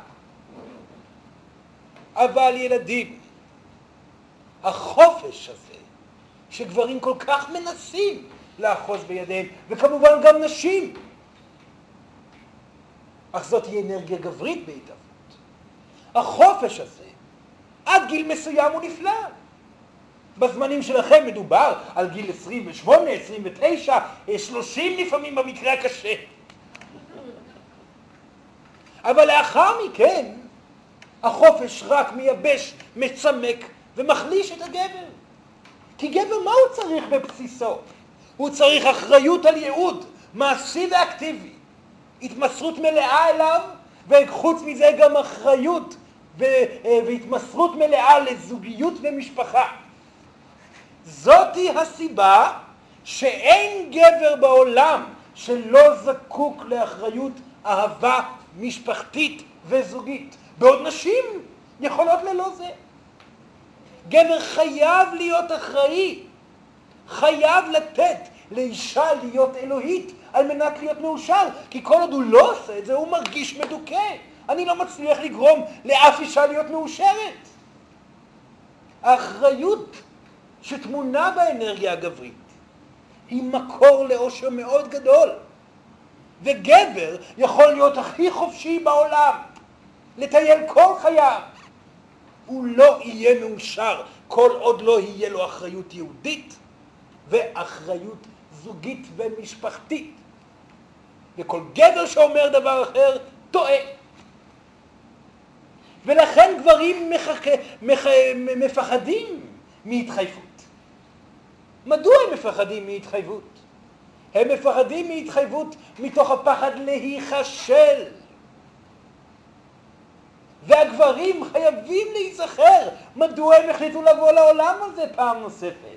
אבל ילדים, החופש הזה שגברים כל כך מנסים לאחוז בידיהם, וכמובן גם נשים. אך זאת היא אנרגיה גברית בהתהוות. החופש הזה, עד גיל מסוים הוא נפלא. בזמנים שלכם מדובר על גיל 28, 29, 30 לפעמים במקרה הקשה. אבל לאחר מכן החופש רק מייבש, מצמק ומחליש את הגבר. כי גבר מה הוא צריך בבסיסו? הוא צריך אחריות על ייעוד, מעשי ואקטיבי, התמסרות מלאה אליו, וחוץ מזה גם אחריות אה, והתמסרות מלאה לזוגיות ומשפחה. זאתי הסיבה שאין גבר בעולם שלא זקוק לאחריות אהבה משפחתית וזוגית, בעוד נשים יכולות ללא זה. גבר חייב להיות אחראי, חייב לתת לאישה להיות אלוהית על מנת להיות מאושר, כי כל עוד הוא לא עושה את זה הוא מרגיש מדוכא. אני לא מצליח לגרום לאף אישה להיות מאושרת. האחריות שטמונה באנרגיה הגברית היא מקור לאושר מאוד גדול. וגבר יכול להיות הכי חופשי בעולם, לטייל כל חייו, הוא לא יהיה מאושר כל עוד לא יהיה לו אחריות יהודית ואחריות זוגית ומשפחתית. וכל גבר שאומר דבר אחר טועה. ולכן גברים מחכה, מח, מפחדים מהתחייבות. מדוע הם מפחדים מהתחייבות? הם מפחדים מהתחייבות מתוך הפחד להיכשל. והגברים חייבים להיזכר מדוע הם החליטו לבוא לעולם הזה פעם נוספת.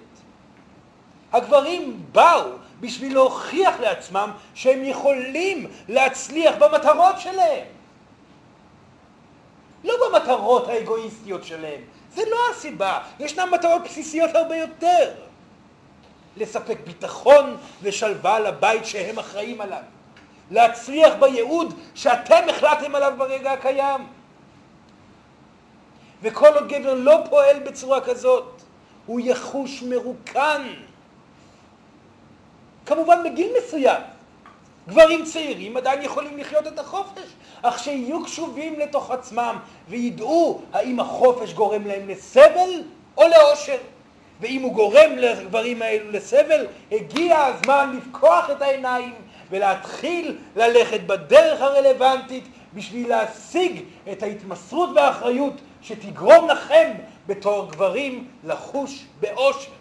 הגברים באו בשביל להוכיח לעצמם שהם יכולים להצליח במטרות שלהם. לא במטרות האגואיסטיות שלהם, זה לא הסיבה, ישנן מטרות בסיסיות הרבה יותר. לספק ביטחון ושלווה לבית שהם אחראים עליו. להצליח בייעוד שאתם החלטתם עליו ברגע הקיים. וכל עוד גבר לא פועל בצורה כזאת, הוא יחוש מרוקן. כמובן בגיל מסוים. גברים צעירים עדיין יכולים לחיות את החופש, אך שיהיו קשובים לתוך עצמם וידעו האם החופש גורם להם לסבל או לאושר. ואם הוא גורם לגברים האלו לסבל, הגיע הזמן לפקוח את העיניים ולהתחיל ללכת בדרך הרלוונטית בשביל להשיג את ההתמסרות והאחריות שתגרום לכם בתור גברים לחוש באושר.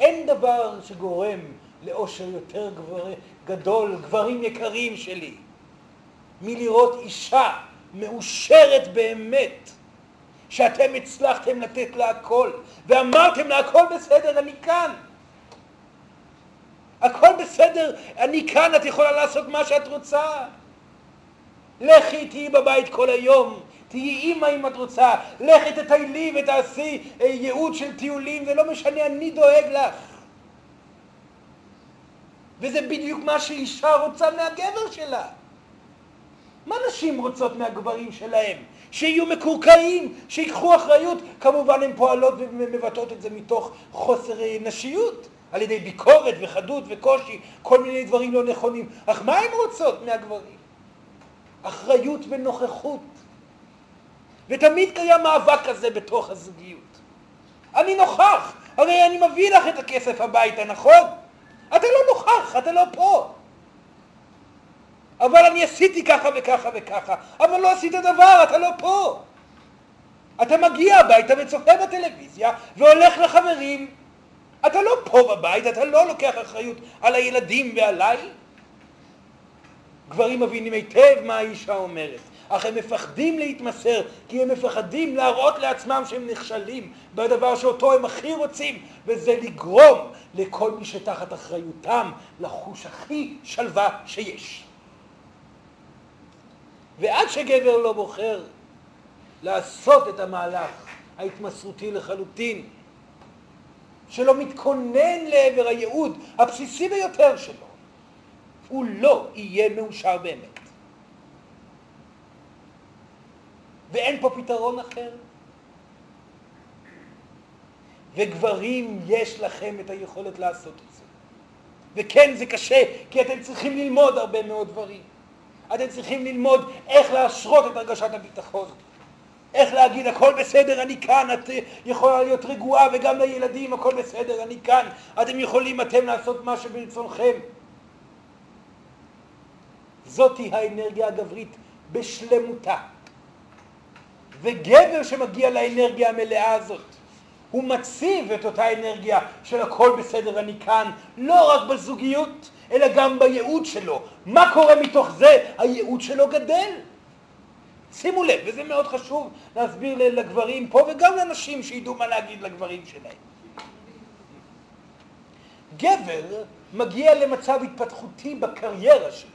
אין דבר שגורם לאושר יותר גבר, גדול, גברים יקרים שלי, מלראות אישה מאושרת באמת, שאתם הצלחתם לתת לה הכל, ואמרתם לה הכל בסדר, אני כאן. הכל בסדר, אני כאן, את יכולה לעשות מה שאת רוצה. לכי תהיי בבית כל היום, תהיי אימא אם את רוצה, לכי תטיילי ותעשי אה, ייעוד של טיולים, זה לא משנה, אני דואג לך. וזה בדיוק מה שאישה רוצה מהגבר שלה. מה נשים רוצות מהגברים שלהם? שיהיו מקורקעים, שיקחו אחריות. כמובן הן פועלות ומבטאות את זה מתוך חוסר אה, נשיות, על ידי ביקורת וחדות וקושי, כל מיני דברים לא נכונים. אך מה הן רוצות מהגברים? אחריות ונוכחות. ותמיד קיים מאבק כזה בתוך הזוגיות. אני נוכח, הרי אני מביא לך את הכסף הביתה, נכון? אתה לא נוכח, אתה לא פה. אבל אני עשיתי ככה וככה וככה, אבל לא עשית דבר, אתה לא פה. אתה מגיע הביתה וצופה בטלוויזיה והולך לחברים. אתה לא פה בבית, אתה לא לוקח אחריות על הילדים ועליי. גברים מבינים היטב מה האישה אומרת, אך הם מפחדים להתמסר, כי הם מפחדים להראות לעצמם שהם נכשלים בדבר שאותו הם הכי רוצים, וזה לגרום לכל מי שתחת אחריותם לחוש הכי שלווה שיש. ועד שגבר לא בוחר לעשות את המהלך ההתמסרותי לחלוטין, שלא מתכונן לעבר הייעוד הבסיסי ביותר שלו, הוא לא יהיה מאושר באמת. ואין פה פתרון אחר. וגברים, יש לכם את היכולת לעשות את זה. וכן, זה קשה, כי אתם צריכים ללמוד הרבה מאוד דברים. אתם צריכים ללמוד איך להשרות את הרגשת הביטחון. איך להגיד הכל בסדר, אני כאן, את יכולה להיות רגועה וגם לילדים הכל בסדר, אני כאן, אתם יכולים אתם לעשות מה שברצונכם. זאתי האנרגיה הגברית בשלמותה. וגבר שמגיע לאנרגיה המלאה הזאת, הוא מציב את אותה אנרגיה של הכל בסדר, אני כאן, לא רק בזוגיות, אלא גם בייעוד שלו. מה קורה מתוך זה? הייעוד שלו גדל. שימו לב, וזה מאוד חשוב להסביר לגברים פה וגם לנשים שידעו מה להגיד לגברים שלהם. גבר מגיע למצב התפתחותי בקריירה שלו,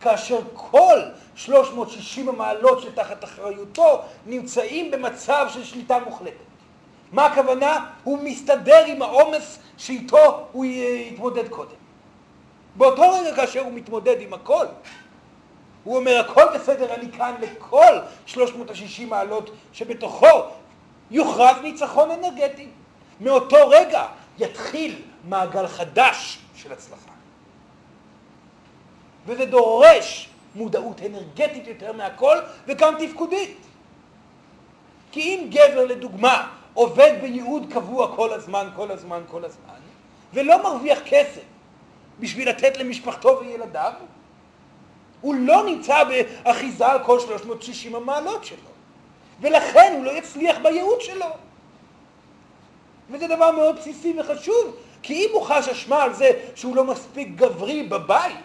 כאשר כל 360 המעלות שתחת אחריותו נמצאים במצב של שליטה מוחלטת. מה הכוונה? הוא מסתדר עם העומס שאיתו הוא יתמודד קודם. באותו רגע כאשר הוא מתמודד עם הכל, הוא אומר הכל בסדר, אני כאן לכל 360 מעלות שבתוכו יוכרז ניצחון אנרגטי. מאותו רגע יתחיל מעגל חדש של הצלחה. וזה דורש מודעות אנרגטית יותר מהכל וגם תפקודית. כי אם גבר לדוגמה עובד בייעוד קבוע כל הזמן, כל הזמן, כל הזמן, ולא מרוויח כסף בשביל לתת למשפחתו וילדיו, הוא לא נמצא באחיזה על כל 360 המעלות שלו, ולכן הוא לא יצליח בייעוד שלו. וזה דבר מאוד בסיסי וחשוב, כי אם הוא חש אשמה על זה שהוא לא מספיק גברי בבית,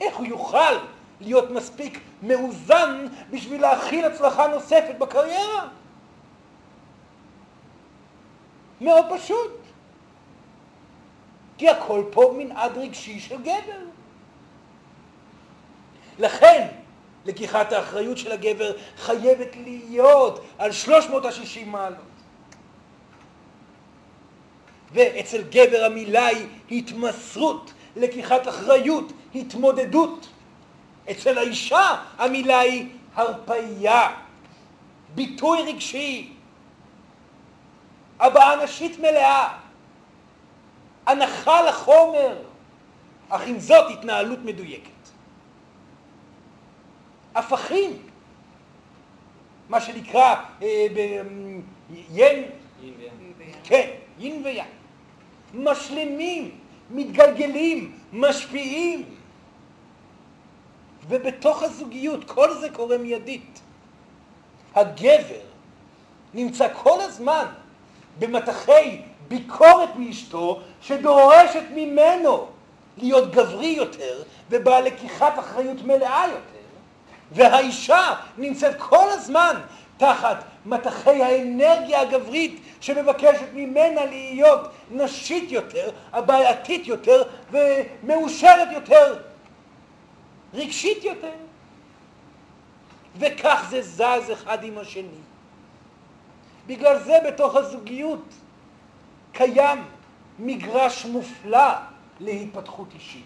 איך הוא יוכל להיות מספיק מאוזן בשביל להכיל הצלחה נוספת בקריירה? מאוד פשוט. כי הכל פה מנעד רגשי של גבר. לכן, לקיחת האחריות של הגבר חייבת להיות על 360 מעלות. ואצל גבר המילה היא התמסרות, לקיחת אחריות, התמודדות. אצל האישה המילה היא הרפייה, ביטוי רגשי, הבעה נשית מלאה. הנחה לחומר, אך עם זאת התנהלות מדויקת. הפכים, מה שנקרא אה, ין, כן, יין ויין, משלימים, מתגלגלים, משפיעים. ובתוך הזוגיות כל זה קורה מיידית. הגבר נמצא כל הזמן במטחי ביקורת מאשתו שדורשת ממנו להיות גברי יותר ובעל לקיחת אחריות מלאה יותר והאישה נמצאת כל הזמן תחת מטחי האנרגיה הגברית שמבקשת ממנה להיות נשית יותר, הבעייתית יותר ומאושרת יותר, רגשית יותר. וכך זה זז אחד עם השני. בגלל זה בתוך הזוגיות קיים מגרש מופלא להתפתחות אישית.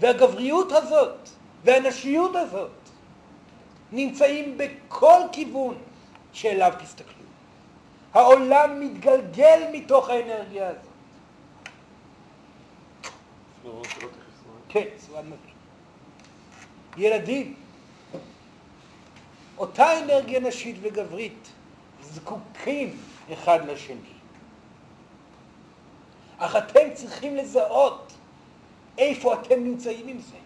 והגבריות הזאת והנשיות הזאת נמצאים בכל כיוון שאליו תסתכלו. העולם מתגלגל מתוך האנרגיה הזאת. כן. ילדים, אותה אנרגיה נשית וגברית זקוקים אחד לשני. אך אתם צריכים לזהות איפה אתם נמצאים עם זה.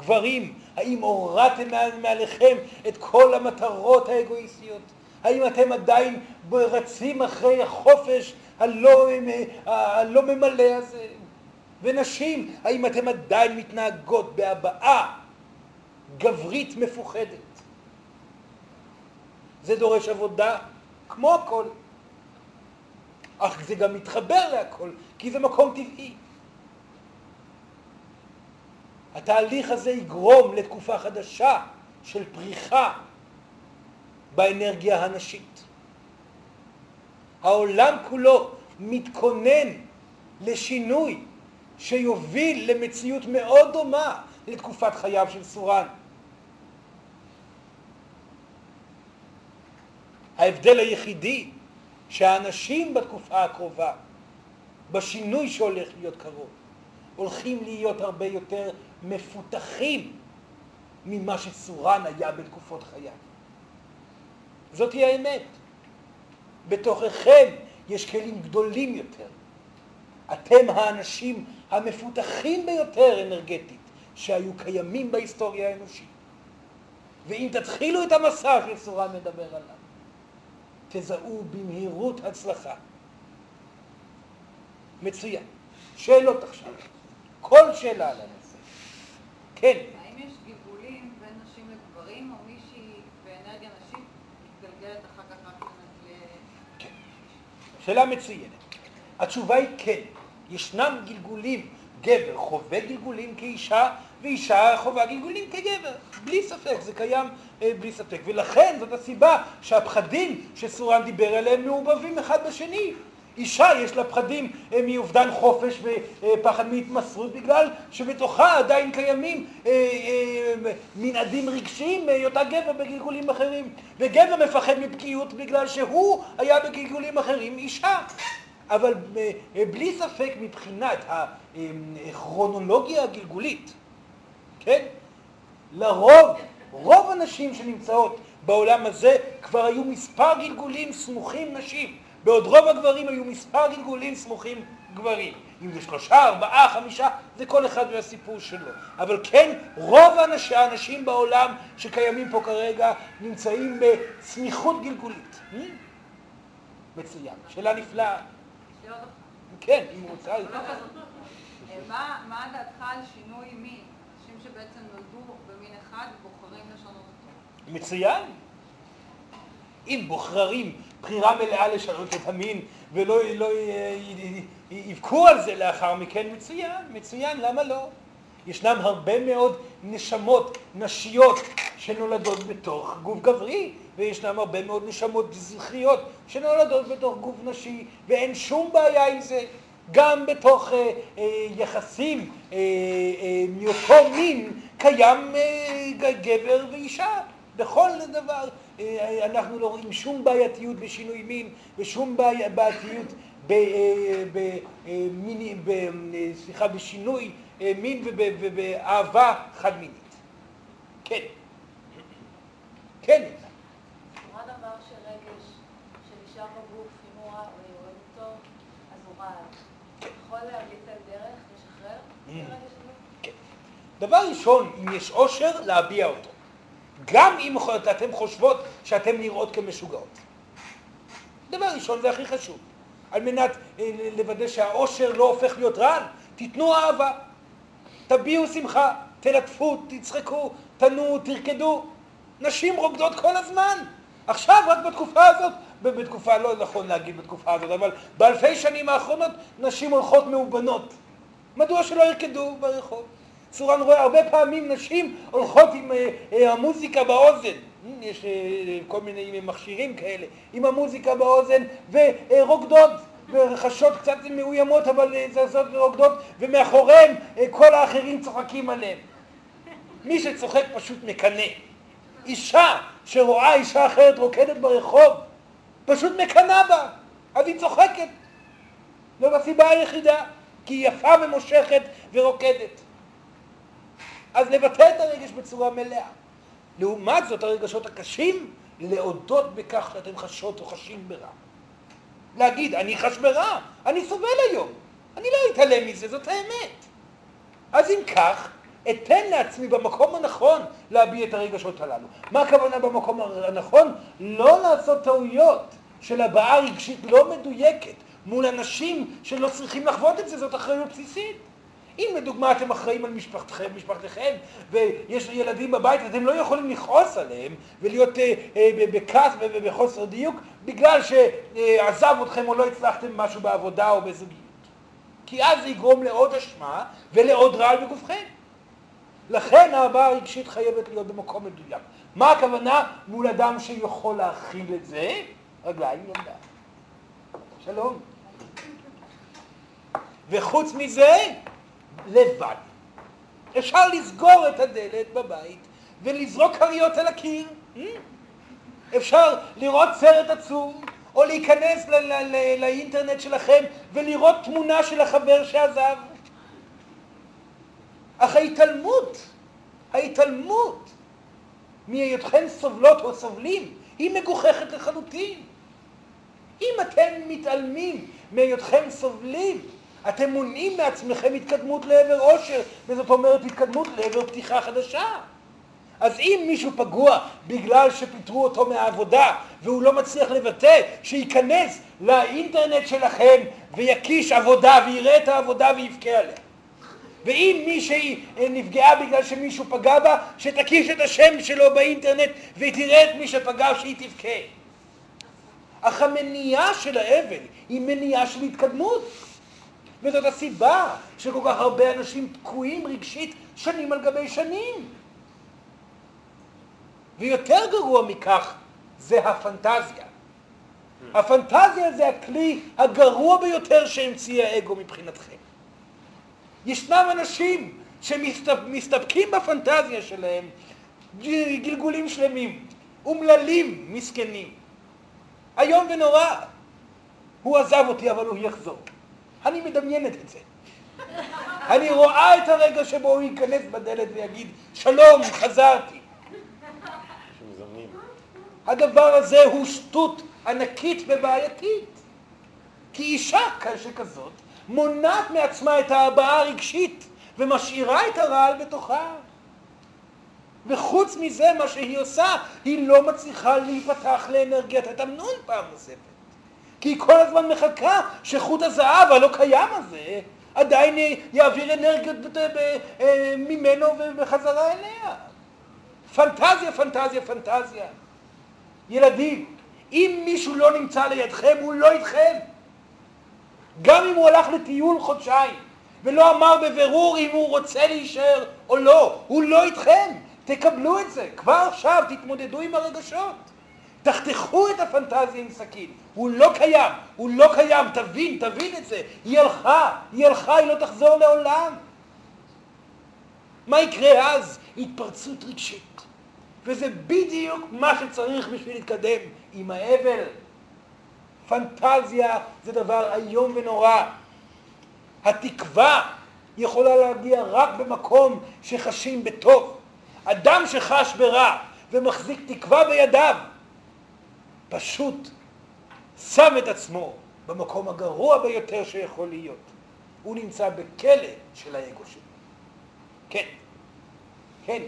גברים, האם הורדתם מעליכם את כל המטרות האגואיסטיות? האם אתם עדיין רצים אחרי החופש הלא, הלא ממלא הזה? ונשים, האם אתם עדיין מתנהגות בהבעה גברית מפוחדת? זה דורש עבודה כמו הכל. אך זה גם מתחבר להכל, כי זה מקום טבעי. התהליך הזה יגרום לתקופה חדשה של פריחה באנרגיה הנשית. העולם כולו מתכונן לשינוי שיוביל למציאות מאוד דומה לתקופת חייו של סורן. ההבדל היחידי שהאנשים בתקופה הקרובה, בשינוי שהולך להיות קרוב, הולכים להיות הרבה יותר מפותחים ממה שסורן היה בתקופות חייו. זאת היא האמת. בתוככם יש כלים גדולים יותר. אתם האנשים המפותחים ביותר אנרגטית שהיו קיימים בהיסטוריה האנושית. ואם תתחילו את המסע שסורן מדבר עליו, תזהו במהירות הצלחה. מצוין. שאלות עכשיו. כל שאלה על הנושא. כן. האם יש גלגולים בין נשים לגברים, או מישהי באנרגיה נשית מתגלגלת אחר כך רק ל... כן. שאלה מצוינת. התשובה היא כן. ישנם גלגולים, גבר חווה גלגולים כאישה, ואישה חווה גלגולים כגבר. בלי ספק, זה קיים אה, בלי ספק. ולכן זאת הסיבה שהפחדים שסורן דיבר עליהם מעובבים אחד בשני. אישה יש לה פחדים אה, מאובדן חופש ופחד מהתמסרות בגלל שבתוכה עדיין קיימים אה, אה, מנעדים רגשיים מהיותה גבר בגלגולים אחרים וגבר מפחד מפגיעות בגלל שהוא היה בגלגולים אחרים אישה אבל בלי ספק מבחינת הכרונולוגיה הגלגולית, כן? לרוב, רוב הנשים שנמצאות בעולם הזה כבר היו מספר גלגולים סמוכים נשים. בעוד רוב הגברים היו מספר גלגולים סמוכים גברים. אם זה שלושה, ארבעה, חמישה, זה כל אחד והסיפור שלו. אבל כן, רוב האנשים, האנשים בעולם שקיימים פה כרגע נמצאים בסמיכות גלגולית. מצוין. שאלה נפלאה. כן, אם רוצה... לא מה דעתך על שינוי מין? אנשים שבעצם נולדו במין אחד ובוחרים לשנות אותו. מצוין. אם בוחרים בחירה מלאה לשנות את המין ולא לא, יבכו על זה לאחר מכן, מצוין, מצוין, למה לא? ישנם הרבה מאוד נשמות נשיות שנולדות בתוך גוף גברי, וישנם הרבה מאוד נשמות זכריות שנולדות בתוך גוף נשי, ואין שום בעיה עם זה. גם בתוך אה, אה, יחסים אה, אה, מאותו מין קיים אה, גבר ואישה. בכל דבר אה, אנחנו לא רואים שום בעייתיות בשינוי מין ושום בעייתיות ב, אה, אה, ב, סליחה, בשינוי מין ובאהבה חד-מינית. כן. כן. מה דבר שרגש שנשאר בגוף, אם הוא אוהב אותו, אז הוא רע יכול להמליץ על דרך, לשחרר את כן. דבר ראשון, אם יש עושר, להביע אותו. גם אם אתם חושבות שאתן נראות כמשוגעות. דבר ראשון, זה הכי חשוב. על מנת אה, לוודא שהאושר לא הופך להיות רעל, תיתנו אהבה, תביעו שמחה, תלטפו, תצחקו, תנו, תרקדו. נשים רוקדות כל הזמן. עכשיו, רק בתקופה הזאת, בתקופה, לא נכון להגיד בתקופה הזאת, אבל באלפי שנים האחרונות נשים הולכות מאובנות. מדוע שלא ירקדו ברחוב? צורן רואה הרבה פעמים נשים הולכות עם אה, אה, המוזיקה באוזן, יש אה, כל מיני מכשירים כאלה, עם המוזיקה באוזן ורוקדות וחשות קצת מאוימות אבל זזות ורוקדות ומאחוריהם כל האחרים צוחקים עליהם. מי שצוחק פשוט מקנא. אישה שרואה אישה אחרת רוקדת ברחוב פשוט מקנאה בה, אז היא צוחקת. זאת הסיבה היחידה, כי היא יפה ומושכת ורוקדת. אז לבטא את הרגש בצורה מלאה. לעומת זאת הרגשות הקשים, להודות בכך שאתם חשות או חשים ברע. להגיד, אני חש ברע, אני סובל היום, אני לא אתעלם מזה, זאת האמת. אז אם כך, אתן לעצמי במקום הנכון להביע את הרגשות הללו. מה הכוונה במקום הנכון? לא לעשות טעויות של הבעה רגשית לא מדויקת מול אנשים שלא צריכים לחוות את זה, זאת אחריות בסיסית. אם לדוגמה אתם אחראים על משפחתכם, משפחתכם, ויש ילדים בבית, אתם לא יכולים לכעוס עליהם ולהיות אה, אה, בכעס ובחוסר דיוק בגלל שעזב אתכם או לא הצלחתם משהו בעבודה או בזוגיות. כי אז זה יגרום לעוד אשמה ולעוד רעל בגופכם. לכן ההבעה הרגשית חייבת להיות במקום מדויק. מה הכוונה מול אדם שיכול להכיל את זה? רגליים ידיים. שלום. וחוץ מזה, לבד. אפשר לסגור את הדלת בבית ולזרוק כריות על הקיר. Hmm? אפשר לראות סרט עצוב, או להיכנס לאינטרנט שלכם ולראות תמונה של החבר שעזב. אך ההתעלמות, ההתעלמות מהיותכם סובלות או סובלים, היא מגוחכת לחלוטין. אם אתם מתעלמים מהיותכם סובלים, אתם מונעים מעצמכם התקדמות לעבר עושר, וזאת אומרת התקדמות לעבר פתיחה חדשה. אז אם מישהו פגוע בגלל שפיטרו אותו מהעבודה והוא לא מצליח לבטא, שייכנס לאינטרנט שלכם ויקיש עבודה ויראה את העבודה ויבכה עליה. ואם מישהי נפגעה בגלל שמישהו פגע בה, שתקיש את השם שלו באינטרנט ותראה את מי שפגע שהיא תבכה. אך המניעה של האבל היא מניעה של התקדמות. וזאת הסיבה שכל כך הרבה אנשים תקועים רגשית שנים על גבי שנים. ויותר גרוע מכך זה הפנטזיה. הפנטזיה זה הכלי הגרוע ביותר שהמציא האגו מבחינתכם. ישנם אנשים שמסתפקים בפנטזיה שלהם גלגולים שלמים, אומללים, מסכנים. איום ונורא. הוא עזב אותי אבל הוא יחזור. אני מדמיינת את זה. אני רואה את הרגע שבו הוא ייכנס בדלת ויגיד, שלום, חזרתי. הדבר הזה הוא שטות ענקית ובעייתית. כי אישה שכזאת מונעת מעצמה את ההבעה הרגשית ומשאירה את הרעל בתוכה. וחוץ מזה, מה שהיא עושה, היא לא מצליחה להיפתח לאנרגיית התמנון פעם נוספת. כי היא כל הזמן מחכה שחוט הזהב הלא קיים הזה עדיין יעביר אנרגיות אה, ממנו ובחזרה אליה. פנטזיה, פנטזיה, פנטזיה. ילדים, אם מישהו לא נמצא לידכם, הוא לא איתכם. גם אם הוא הלך לטיול חודשיים ולא אמר בבירור אם הוא רוצה להישאר או לא, הוא לא איתכם. תקבלו את זה. כבר עכשיו תתמודדו עם הרגשות. תחתכו את הפנטזיה עם סכין. הוא לא קיים, הוא לא קיים, תבין, תבין את זה. היא הלכה, היא הלכה, היא לא תחזור לעולם. מה יקרה אז? התפרצות רגשית. וזה בדיוק מה שצריך בשביל להתקדם עם האבל. פנטזיה זה דבר איום ונורא. התקווה יכולה להגיע רק במקום שחשים בטוב. אדם שחש ברע ומחזיק תקווה בידיו, פשוט שם את עצמו במקום הגרוע ביותר שיכול להיות. הוא נמצא בכלא של האגו שלו. כן. כן.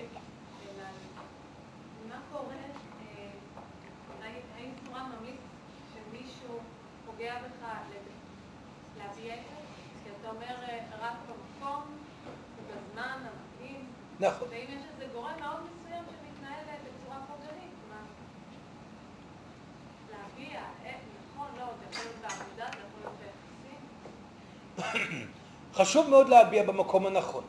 נכון. ואם יש הפוגענית, מה? להביע, איך, נכון, לא, זה יכול להיות בעבודה, זה יכול להיות ביחסים, חשוב מאוד להביע במקום הנכון.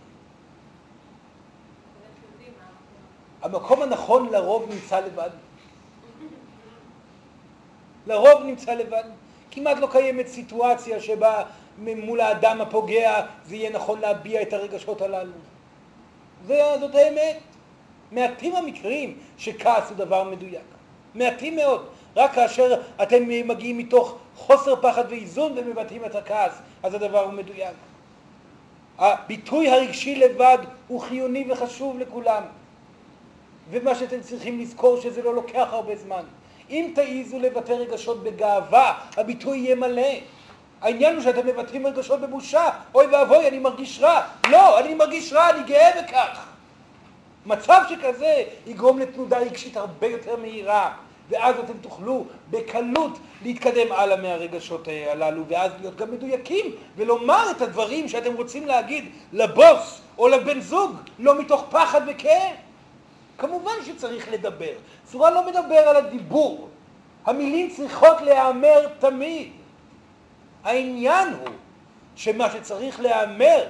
המקום. הנכון לרוב נמצא לבד. לרוב נמצא לבד. כמעט לא קיימת סיטואציה שבה מול האדם הפוגע זה יהיה נכון להביע את הרגשות הללו. זה, זאת האמת. מעטים המקרים שכעס הוא דבר מדויק. מעטים מאוד. רק כאשר אתם מגיעים מתוך חוסר פחד ואיזון ומבטאים את הכעס, אז הדבר הוא מדויק. הביטוי הרגשי לבד הוא חיוני וחשוב לכולם. ומה שאתם צריכים לזכור שזה לא לוקח הרבה זמן. אם תעיזו לבטא רגשות בגאווה, הביטוי יהיה מלא. העניין הוא שאתם מבטאים רגשות בבושה, אוי ואבוי, אני מרגיש רע. לא, אני מרגיש רע, אני גאה בכך. מצב שכזה יגרום לתנודה רגשית הרבה יותר מהירה, ואז אתם תוכלו בקלות להתקדם הלאה מהרגשות הללו, ואז להיות גם מדויקים, ולומר את הדברים שאתם רוצים להגיד לבוס או לבן זוג, לא מתוך פחד וכאב. כמובן שצריך לדבר. צורה לא מדבר על הדיבור. המילים צריכות להיאמר תמיד. העניין הוא שמה שצריך להיאמר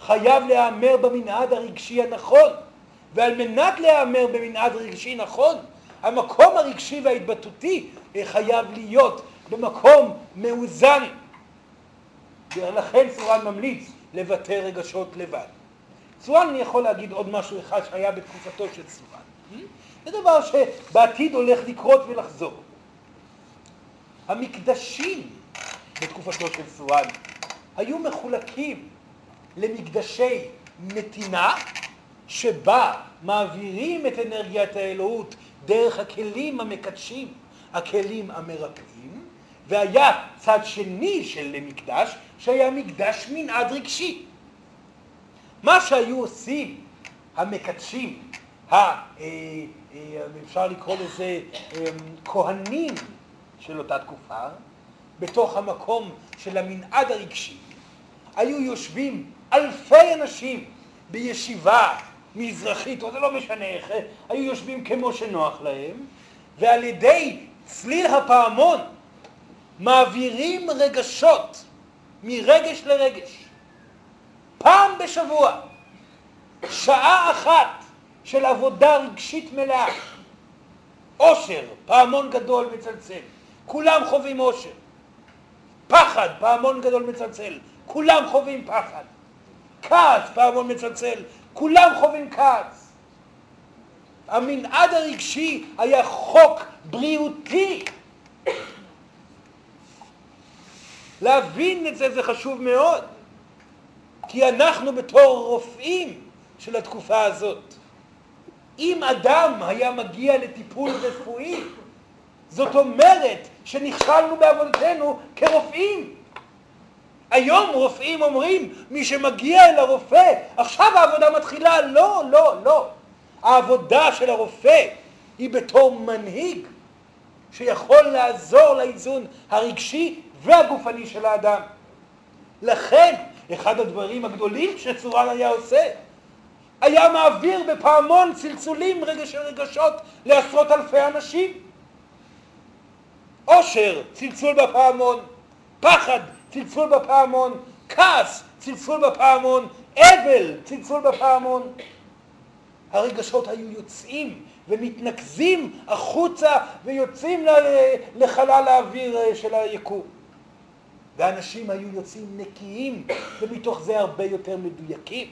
חייב להיאמר במנעד הרגשי הנכון. ועל מנת להיאמר במנעד רגשי נכון, המקום הרגשי וההתבטאותי חייב להיות במקום מאוזן. ולכן סורן ממליץ לבטא רגשות לבד. סורן, אני יכול להגיד עוד משהו אחד שהיה בתקופתו של סורן. זה דבר שבעתיד הולך לקרות ולחזור. המקדשים בתקופתו של סורן היו מחולקים למקדשי נתינה, שבה מעבירים את אנרגיית האלוהות דרך הכלים המקדשים, הכלים המרפאים, והיה צד שני של מקדש, שהיה מקדש מנעד רגשי. מה שהיו עושים המקדשים, ה, אפשר לקרוא לזה כהנים של אותה תקופה, בתוך המקום של המנעד הרגשי, היו יושבים אלפי אנשים בישיבה מזרחית, או זה לא משנה איך, היו יושבים כמו שנוח להם, ועל ידי צליל הפעמון מעבירים רגשות מרגש לרגש. פעם בשבוע, שעה אחת של עבודה רגשית מלאה. אושר, פעמון גדול מצלצל, כולם חווים אושר. פחד, פעמון גדול מצלצל, כולם חווים פחד. כעס, פעמון מצלצל, כולם חווים כעס. המנעד הרגשי היה חוק בריאותי. להבין את זה זה חשוב מאוד, כי אנחנו בתור רופאים של התקופה הזאת, אם אדם היה מגיע לטיפול רפואי, זאת אומרת שנכשלנו בעבודתנו כרופאים. היום רופאים אומרים, מי שמגיע אל הרופא, עכשיו העבודה מתחילה. לא, לא, לא. העבודה של הרופא היא בתור מנהיג שיכול לעזור לאיזון הרגשי והגופני של האדם. לכן, אחד הדברים הגדולים שצורן היה עושה, היה מעביר בפעמון צלצולים רגש רגשות לעשרות אלפי אנשים. עושר, צלצול בפעמון, פחד, צלצול בפעמון, כעס, צלצול בפעמון, אבל, צלצול בפעמון. הרגשות היו יוצאים ומתנקזים החוצה ויוצאים לחלל האוויר אה, של היקום. ואנשים היו יוצאים נקיים ומתוך זה הרבה יותר מדויקים.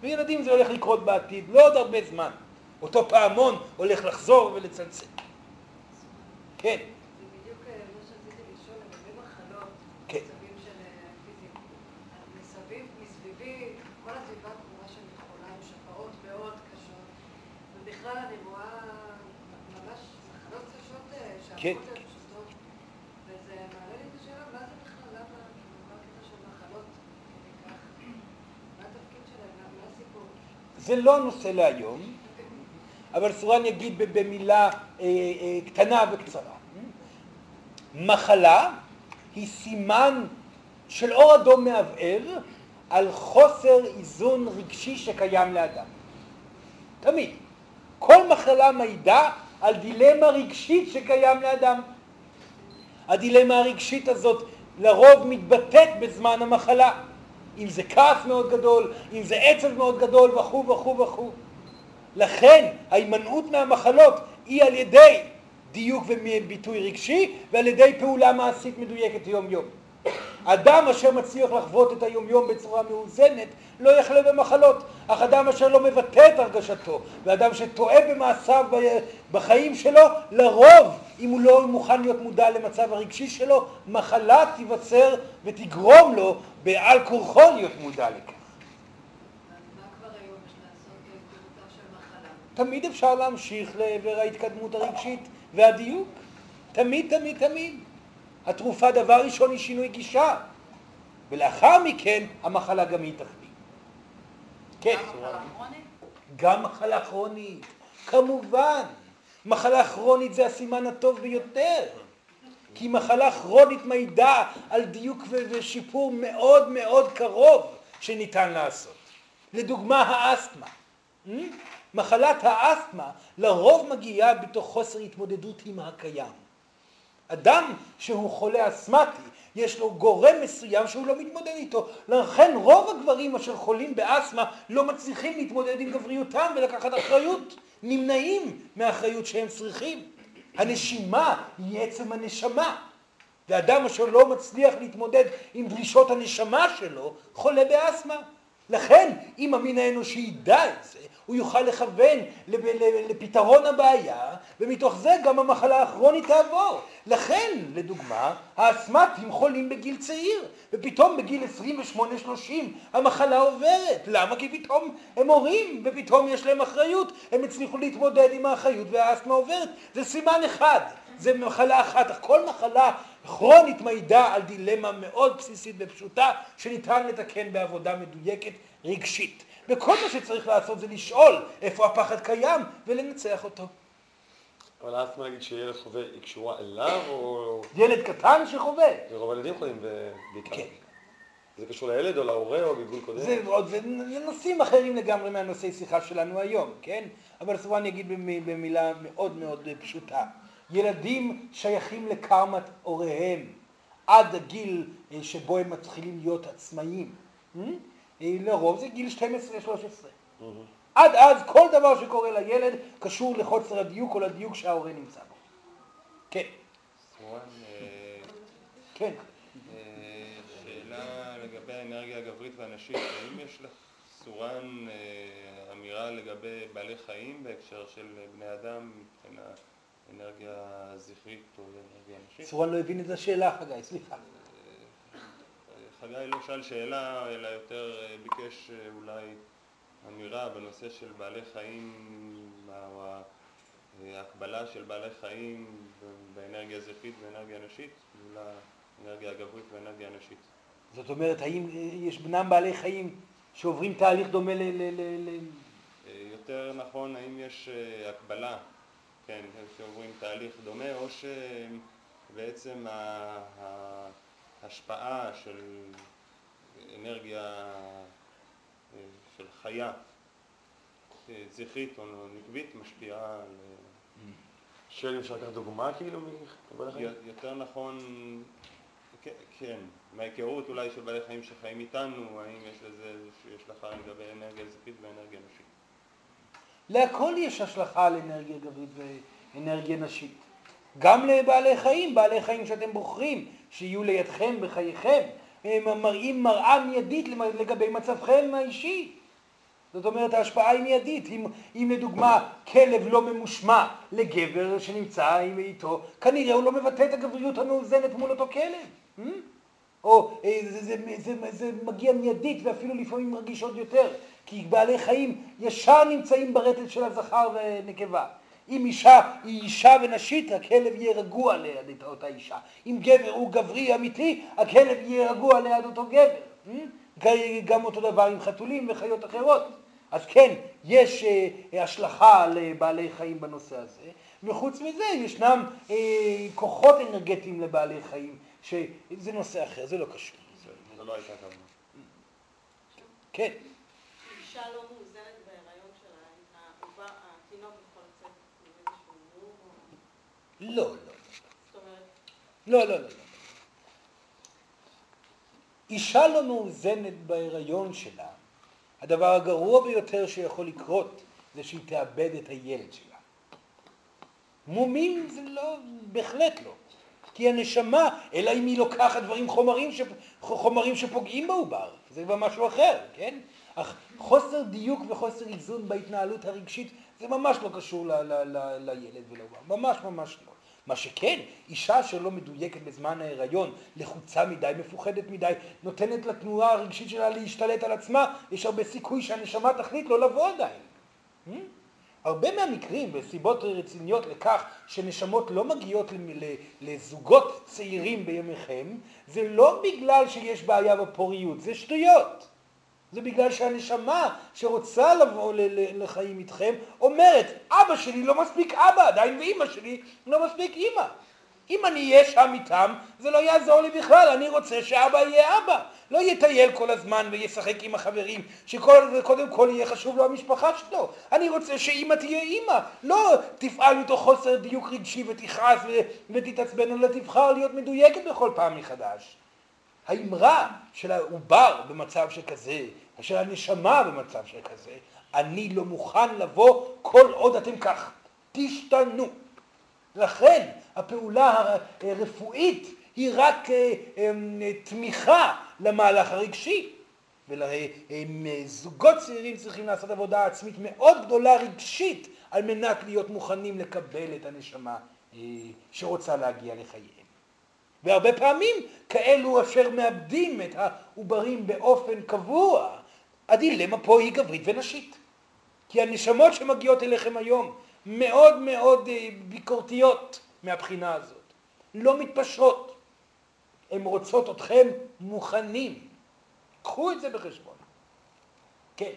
וילדים זה הולך לקרות בעתיד, לא עוד הרבה זמן. אותו פעמון הולך לחזור ולצלצל. כן. זה בדיוק אה, מה שרציתי לשאול, לגבי מחלות, כן. מצבים של אה, פיזיים. מסביב, מסביבי, כל הסביבה קבורה שאני חולה עם שפעות מאוד קשות, ובכלל אני רואה ממש מחלות קשות אה, כן. שהפכות להיות פשוטות, וזה מעלה לי את השאלה, מה זה בכלל, למה, כאילו, מה הקטע של מחלות כדי כך? מה התפקיד שלהם? מה מה הסיפור? זה לא הנושא להיום, אבל סורן יגיד במילה אה, אה, קטנה וקצרה. מחלה היא סימן של אור אדום מעבער על חוסר איזון רגשי שקיים לאדם. תמיד. כל מחלה מעידה על דילמה רגשית שקיים לאדם. הדילמה הרגשית הזאת לרוב מתבטאת בזמן המחלה. אם זה כעס מאוד גדול, אם זה עצב מאוד גדול וכו' וכו' וכו'. לכן ההימנעות מהמחלות היא על ידי דיוק וביטוי רגשי ועל ידי פעולה מעשית מדויקת יום-יום. אדם אשר מצליח לחוות את היומיום בצורה מאוזנת לא יחלה במחלות, אך אדם אשר לא מבטא את הרגשתו ואדם שטועה במעשיו בחיים שלו, לרוב, אם הוא לא מוכן להיות מודע למצב הרגשי שלו, מחלה תיווצר ותגרום לו בעל כורחו להיות מודע לכך. תמיד אפשר להמשיך לעבר ההתקדמות הרגשית והדיוק. תמיד, תמיד, תמיד. התרופה דבר ראשון היא שינוי גישה, ולאחר מכן המחלה גם היא תחביא. כן. גם מחלה כרונית? גם מחלה כרונית, כמובן. מחלה כרונית זה הסימן הטוב ביותר. כי מחלה כרונית מעידה על דיוק ושיפור מאוד מאוד קרוב שניתן לעשות. לדוגמה האסתמה. מחלת האסתמה לרוב מגיעה בתוך חוסר התמודדות עם הקיים. אדם שהוא חולה אסתמטי, יש לו גורם מסוים שהוא לא מתמודד איתו. לכן רוב הגברים אשר חולים באסתמה לא מצליחים להתמודד עם גבריותם ולקחת אחריות, נמנעים מהאחריות שהם צריכים. הנשימה היא עצם הנשמה. ואדם אשר לא מצליח להתמודד עם דרישות הנשמה שלו, חולה באסתמה. לכן, אם המין האנושי ידע את זה, הוא יוכל לכוון לפתרון הבעיה, ומתוך זה גם המחלה הכרונית תעבור. לכן, לדוגמה, האסמטים חולים בגיל צעיר, ופתאום בגיל 28-30 המחלה עוברת. למה? כי פתאום הם הורים, ופתאום יש להם אחריות, הם הצליחו להתמודד עם האחריות והאסתמה עוברת. זה סימן אחד, זה מחלה אחת, כל מחלה כרונית מעידה על דילמה מאוד בסיסית ופשוטה, שניתן לתקן בעבודה מדויקת רגשית. וכל מה שצריך לעשות זה לשאול איפה הפחד קיים ולנצח אותו. אבל אז מה נגיד שילד חווה, היא קשורה אליו או... ילד קטן שחווה. ורוב הילדים חווים בעיקר. כן. זה קשור לילד או להורה או גלגול קודם? זה, זה נושאים אחרים לגמרי מהנושאי שיחה שלנו היום, כן? אבל בסופו אני אגיד במילה מאוד מאוד פשוטה. ילדים שייכים לקרמת הוריהם עד הגיל אה, שבו הם מתחילים להיות עצמאיים. אה? אה, לרוב זה גיל 12-13. עד אז כל דבר שקורה לילד קשור לחוסר הדיוק או לדיוק שההורה נמצא בו. כן. כן. שאלה לגבי האנרגיה הגברית והנשית, האם יש לך סורן אמירה לגבי בעלי חיים בהקשר של בני אדם מבחינת אנרגיה זכרית או אנרגיה נשית? סורן לא הבין את השאלה, חגי, סליחה. חגי לא שאל שאלה, אלא יותר אה, ביקש אה, אולי אמירה בנושא של בעלי חיים, או ההקבלה של בעלי חיים באנרגיה זכרית ואנרגיה נשית, מול האנרגיה הגברית ואנרגיה נשית. זאת אומרת, האם יש בנם בעלי חיים שעוברים תהליך דומה ל... ל... יותר נכון, האם יש הקבלה, כן, שעוברים תהליך דומה, או שבעצם ההשפעה של אנרגיה אה, של חיה אה, זכרית או נקבית משפיעה על... אה, שואל אפשר לקחת דוגמה כאילו מבעלי חיים? יותר נכון, כן, מההיכרות אולי של בעלי חיים שחיים איתנו, האם יש לזה איזושהי השלכה לגבי אנרגיה זכרית ואנרגיה נשית? להכל יש השלכה על אנרגיה גברית ואנרגיה נשית. גם לבעלי חיים, בעלי חיים שאתם בוחרים, שיהיו לידכם בחייכם, הם מראים מראה מיידית לגבי מצבכם האישי. זאת אומרת, ההשפעה היא מיידית. אם, אם לדוגמה כלב לא ממושמע לגבר שנמצא איתו, כנראה הוא לא מבטא את הגבריות המאוזנת מול אותו כלב. Hmm? או אה, זה, זה, זה, זה, זה מגיע מיידית ואפילו לפעמים מרגיש עוד יותר, כי בעלי חיים ישר נמצאים ברטל של הזכר ונקבה. אם אישה היא אישה ונשית, הכלב יהיה רגוע ליד אותה אישה. אם גבר הוא גברי אמיתי, הכלב יהיה רגוע ליד אותו גבר. גם אותו דבר עם חתולים וחיות אחרות. אז כן, יש אה, השלכה לבעלי חיים בנושא הזה, וחוץ מזה ישנם אה, כוחות אנרגטיים לבעלי חיים, שזה נושא אחר, זה לא קשור. זה לא הייתה כמובן. כן. אישה לא מאוזנת בהיריון שלה, התינוק לא, לא. זאת אומרת, לא, לא, לא, לא. אישה לא מאוזנת בהיריון שלה, הדבר הגרוע ביותר שיכול לקרות זה שהיא תאבד את הילד שלה. מומים זה לא, בהחלט לא. כי הנשמה, אלא אם היא לוקחת דברים, חומרים, ש, חומרים שפוגעים בעובר, זה כבר משהו אחר, כן? אך חוסר דיוק וחוסר איזון בהתנהלות הרגשית זה ממש לא קשור ל, ל, ל, לילד ולעובר, ממש ממש לא. מה שכן, אישה שלא מדויקת בזמן ההיריון, לחוצה מדי, מפוחדת מדי, נותנת לתנועה הרגשית שלה להשתלט על עצמה, יש הרבה סיכוי שהנשמה תחליט לא לבוא עדיין. Hmm? הרבה מהמקרים וסיבות רציניות לכך שנשמות לא מגיעות לזוגות צעירים בימיכם, זה לא בגלל שיש בעיה בפוריות, זה שטויות. זה בגלל שהנשמה שרוצה לבוא לחיים איתכם אומרת, אבא שלי לא מספיק אבא עדיין ואימא שלי לא מספיק אימא. אם אני אהיה שם איתם, זה לא יעזור לי בכלל, אני רוצה שאבא יהיה אבא. לא יטייל כל הזמן וישחק עם החברים, שקודם כל יהיה חשוב לו המשפחה שלו. אני רוצה שאימא תהיה אימא, לא תפעל מתוך חוסר דיוק רגשי ותכעס ותתעצבן, אלא תבחר להיות מדויקת בכל פעם מחדש. האמרה של העובר במצב שכזה, של הנשמה במצב שכזה, אני לא מוכן לבוא כל עוד אתם כך. תשתנו. לכן הפעולה הרפואית היא רק אה, אמ, תמיכה למהלך הרגשי. וזוגות צעירים צריכים לעשות עבודה עצמית מאוד גדולה רגשית על מנת להיות מוכנים לקבל את הנשמה אה, שרוצה להגיע לחייהם. והרבה פעמים כאלו אשר מאבדים את העוברים באופן קבוע, הדילמה פה היא גברית ונשית. כי הנשמות שמגיעות אליכם היום מאוד מאוד אה, ביקורתיות מהבחינה הזאת, לא מתפשרות. הן רוצות אתכם מוכנים. קחו את זה בחשבון. כן.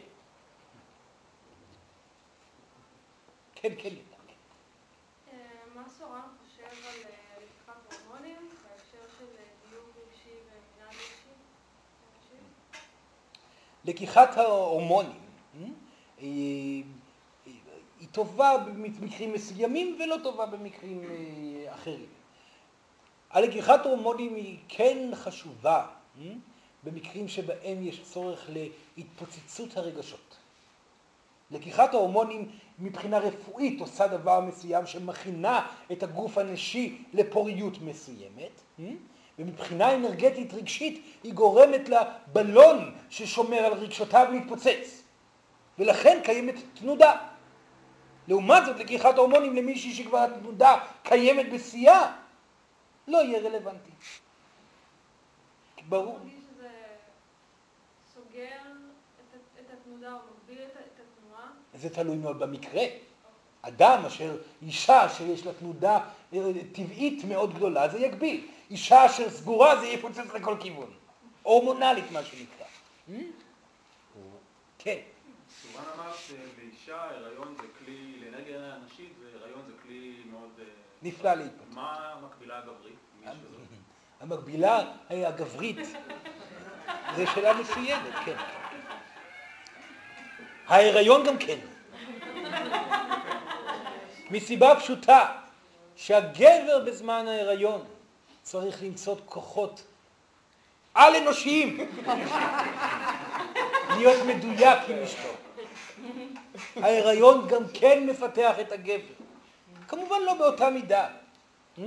כן, כן. אה, מה סורן חושב על אה, לקיחת הורמונים בהקשר של דיוק רגשי ומנהל רגשי? לקיחת ההורמונים היא טובה במקרים מסוימים ולא טובה במקרים אחרים. הלקיחת הורמונים היא כן חשובה במקרים שבהם יש צורך להתפוצצות הרגשות. לקיחת ההורמונים מבחינה רפואית עושה דבר מסוים שמכינה את הגוף הנשי לפוריות מסוימת, ומבחינה אנרגטית רגשית היא גורמת לבלון ששומר על רגשותיו להתפוצץ, ולכן קיימת תנודה. לעומת זאת לקיחת הורמונים למישהי שכבר התנודה קיימת בשיאה, לא יהיה רלוונטי. ברור. זה תלוי מאוד במקרה. אדם אשר, אישה שיש לה תנודה טבעית מאוד גדולה, זה יגביל. אישה אשר סגורה זה יפוצץ לכל כיוון. הורמונלית מה שנקרא. כן. סורן אמר שלאישה הריון זה כלי, לאנרגיה נשית, הריון זה כלי מאוד... אה, נפלא להתפתח. מה המקבילה הגברית? (laughs) המקבילה הגברית, (laughs) זה שאלה מצוינת, כן. ההיריון גם כן. (laughs) מסיבה פשוטה, שהגבר בזמן ההיריון צריך למצוא כוחות על-אנושיים, להיות מדויק עם אשתו. ההיריון גם כן מפתח את הגבר. כמובן לא באותה מידה. Hmm?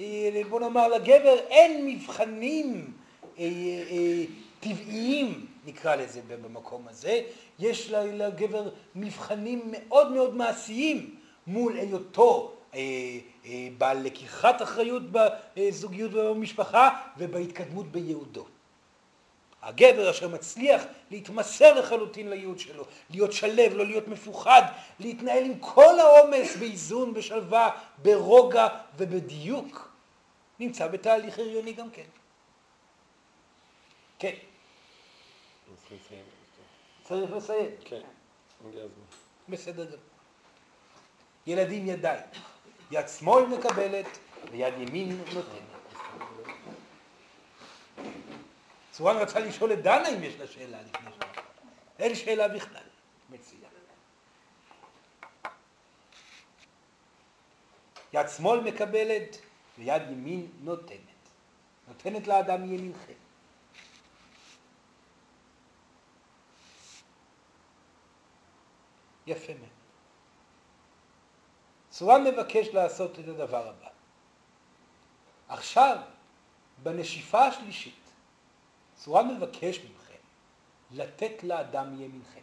אה, בוא נאמר לגבר אין מבחנים אה, אה, טבעיים, נקרא לזה במקום הזה, יש לגבר מבחנים מאוד מאוד מעשיים מול היותו בעל לקיחת אחריות בזוגיות ובמשפחה ובהתקדמות בייעודו. הגבר אשר מצליח להתמסר לחלוטין לייעוד שלו, להיות שלב, לא להיות מפוחד, להתנהל עם כל העומס באיזון, בשלווה, ברוגע ובדיוק, נמצא בתהליך הריוני גם כן. כן. צריך לסיים. כן. בסדר גמור. ילדים ידיים. יד שמאל מקבלת ויד ימין נותנת. צורן רצה לשאול את דנה אם יש לה שאלה לפני ש... אין שאלה בכלל. מצוין. יד שמאל מקבלת ויד ימין נותנת. נותנת לאדם ימינכם. יפה מאוד. סורן מבקש לעשות את הדבר הבא. עכשיו, בנשיפה השלישית, סורן מבקש מכם לתת לאדם ימינכם.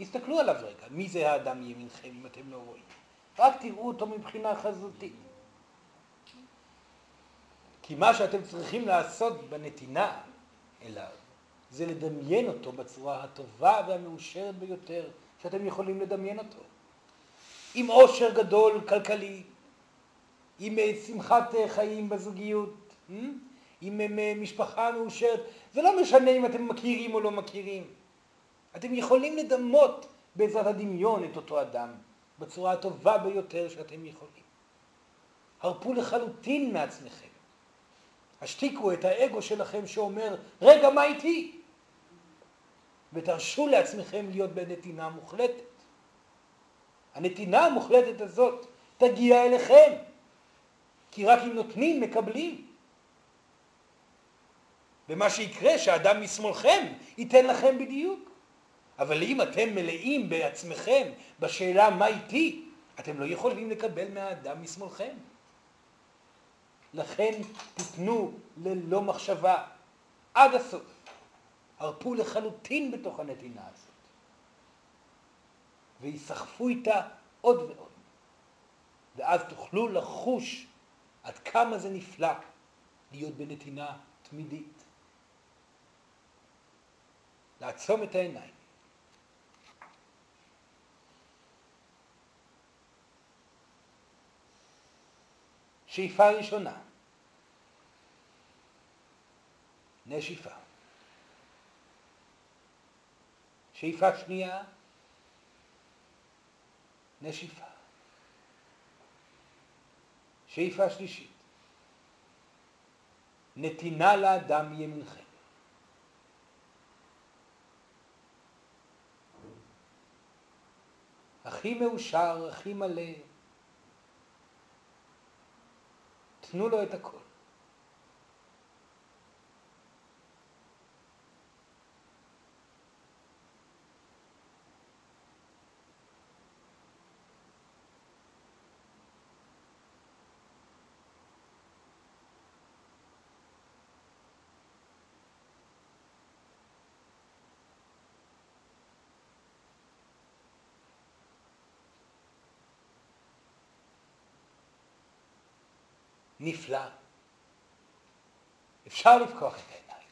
הסתכלו עליו רגע, מי זה האדם ימינכם אם אתם לא רואים? רק תראו אותו מבחינה חזותית. כי מה שאתם צריכים לעשות בנתינה אליו זה לדמיין אותו בצורה הטובה והמאושרת ביותר שאתם יכולים לדמיין אותו. עם עושר גדול כלכלי, עם שמחת חיים בזוגיות, עם משפחה מאושרת, זה לא משנה אם אתם מכירים או לא מכירים. אתם יכולים לדמות בעזרת הדמיון את אותו אדם בצורה הטובה ביותר שאתם יכולים. הרפו לחלוטין מעצמכם. השתיקו את האגו שלכם שאומר, רגע, מה איתי? ותרשו לעצמכם להיות בנתינה מוחלטת. הנתינה המוחלטת הזאת תגיע אליכם, כי רק אם נותנים, מקבלים. ומה שיקרה, שהאדם משמאלכם ייתן לכם בדיוק. אבל אם אתם מלאים בעצמכם בשאלה מה איתי, אתם לא יכולים לקבל מהאדם משמאלכם. לכן תיתנו ללא מחשבה עד הסוף. הרפו לחלוטין בתוך הנתינה הזאת. ויסחפו איתה עוד ועוד. ואז תוכלו לחוש עד כמה זה נפלא להיות בנתינה תמידית. לעצום את העיניים. שאיפה ראשונה, נשיפה. שאיפה שנייה, נשיפה. שאיפה שלישית, נתינה לאדם ימינכם. הכי מאושר, הכי מלא, תנו לו את הכל. נפלא. אפשר לפקוח את העיניים.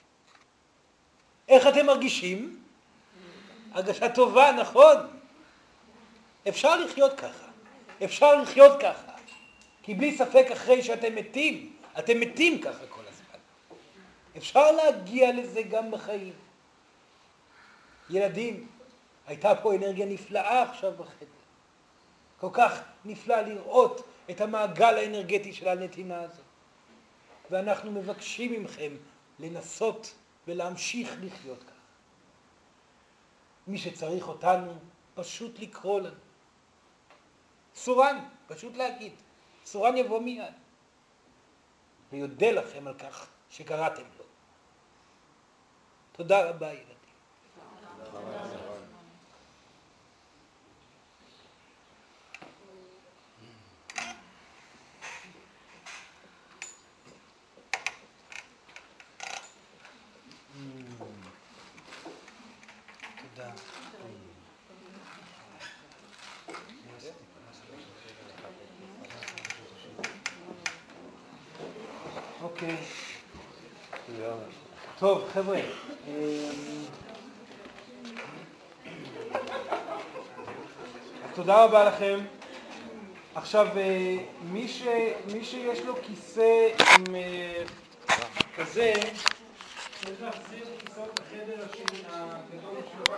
איך אתם מרגישים? הרגשה טובה, נכון? אפשר לחיות ככה. אפשר לחיות ככה. כי בלי ספק אחרי שאתם מתים, אתם מתים ככה כל הזמן. אפשר להגיע לזה גם בחיים. ילדים, הייתה פה אנרגיה נפלאה עכשיו בחדר. כל כך נפלא לראות את המעגל האנרגטי של הנתינה הזאת. ואנחנו מבקשים מכם לנסות ולהמשיך לחיות כך. מי שצריך אותנו, פשוט לקרוא לנו. סורן, פשוט להגיד. סורן יבוא מיד. ויודה לכם על כך שקראתם לו. תודה רבה, ילדים. טוב, חבר'ה. תודה רבה לכם. עכשיו, מי, ש, מי שיש לו כיסא עם כזה, צריך להחזיר כיסאות לחדר הגדול שלו.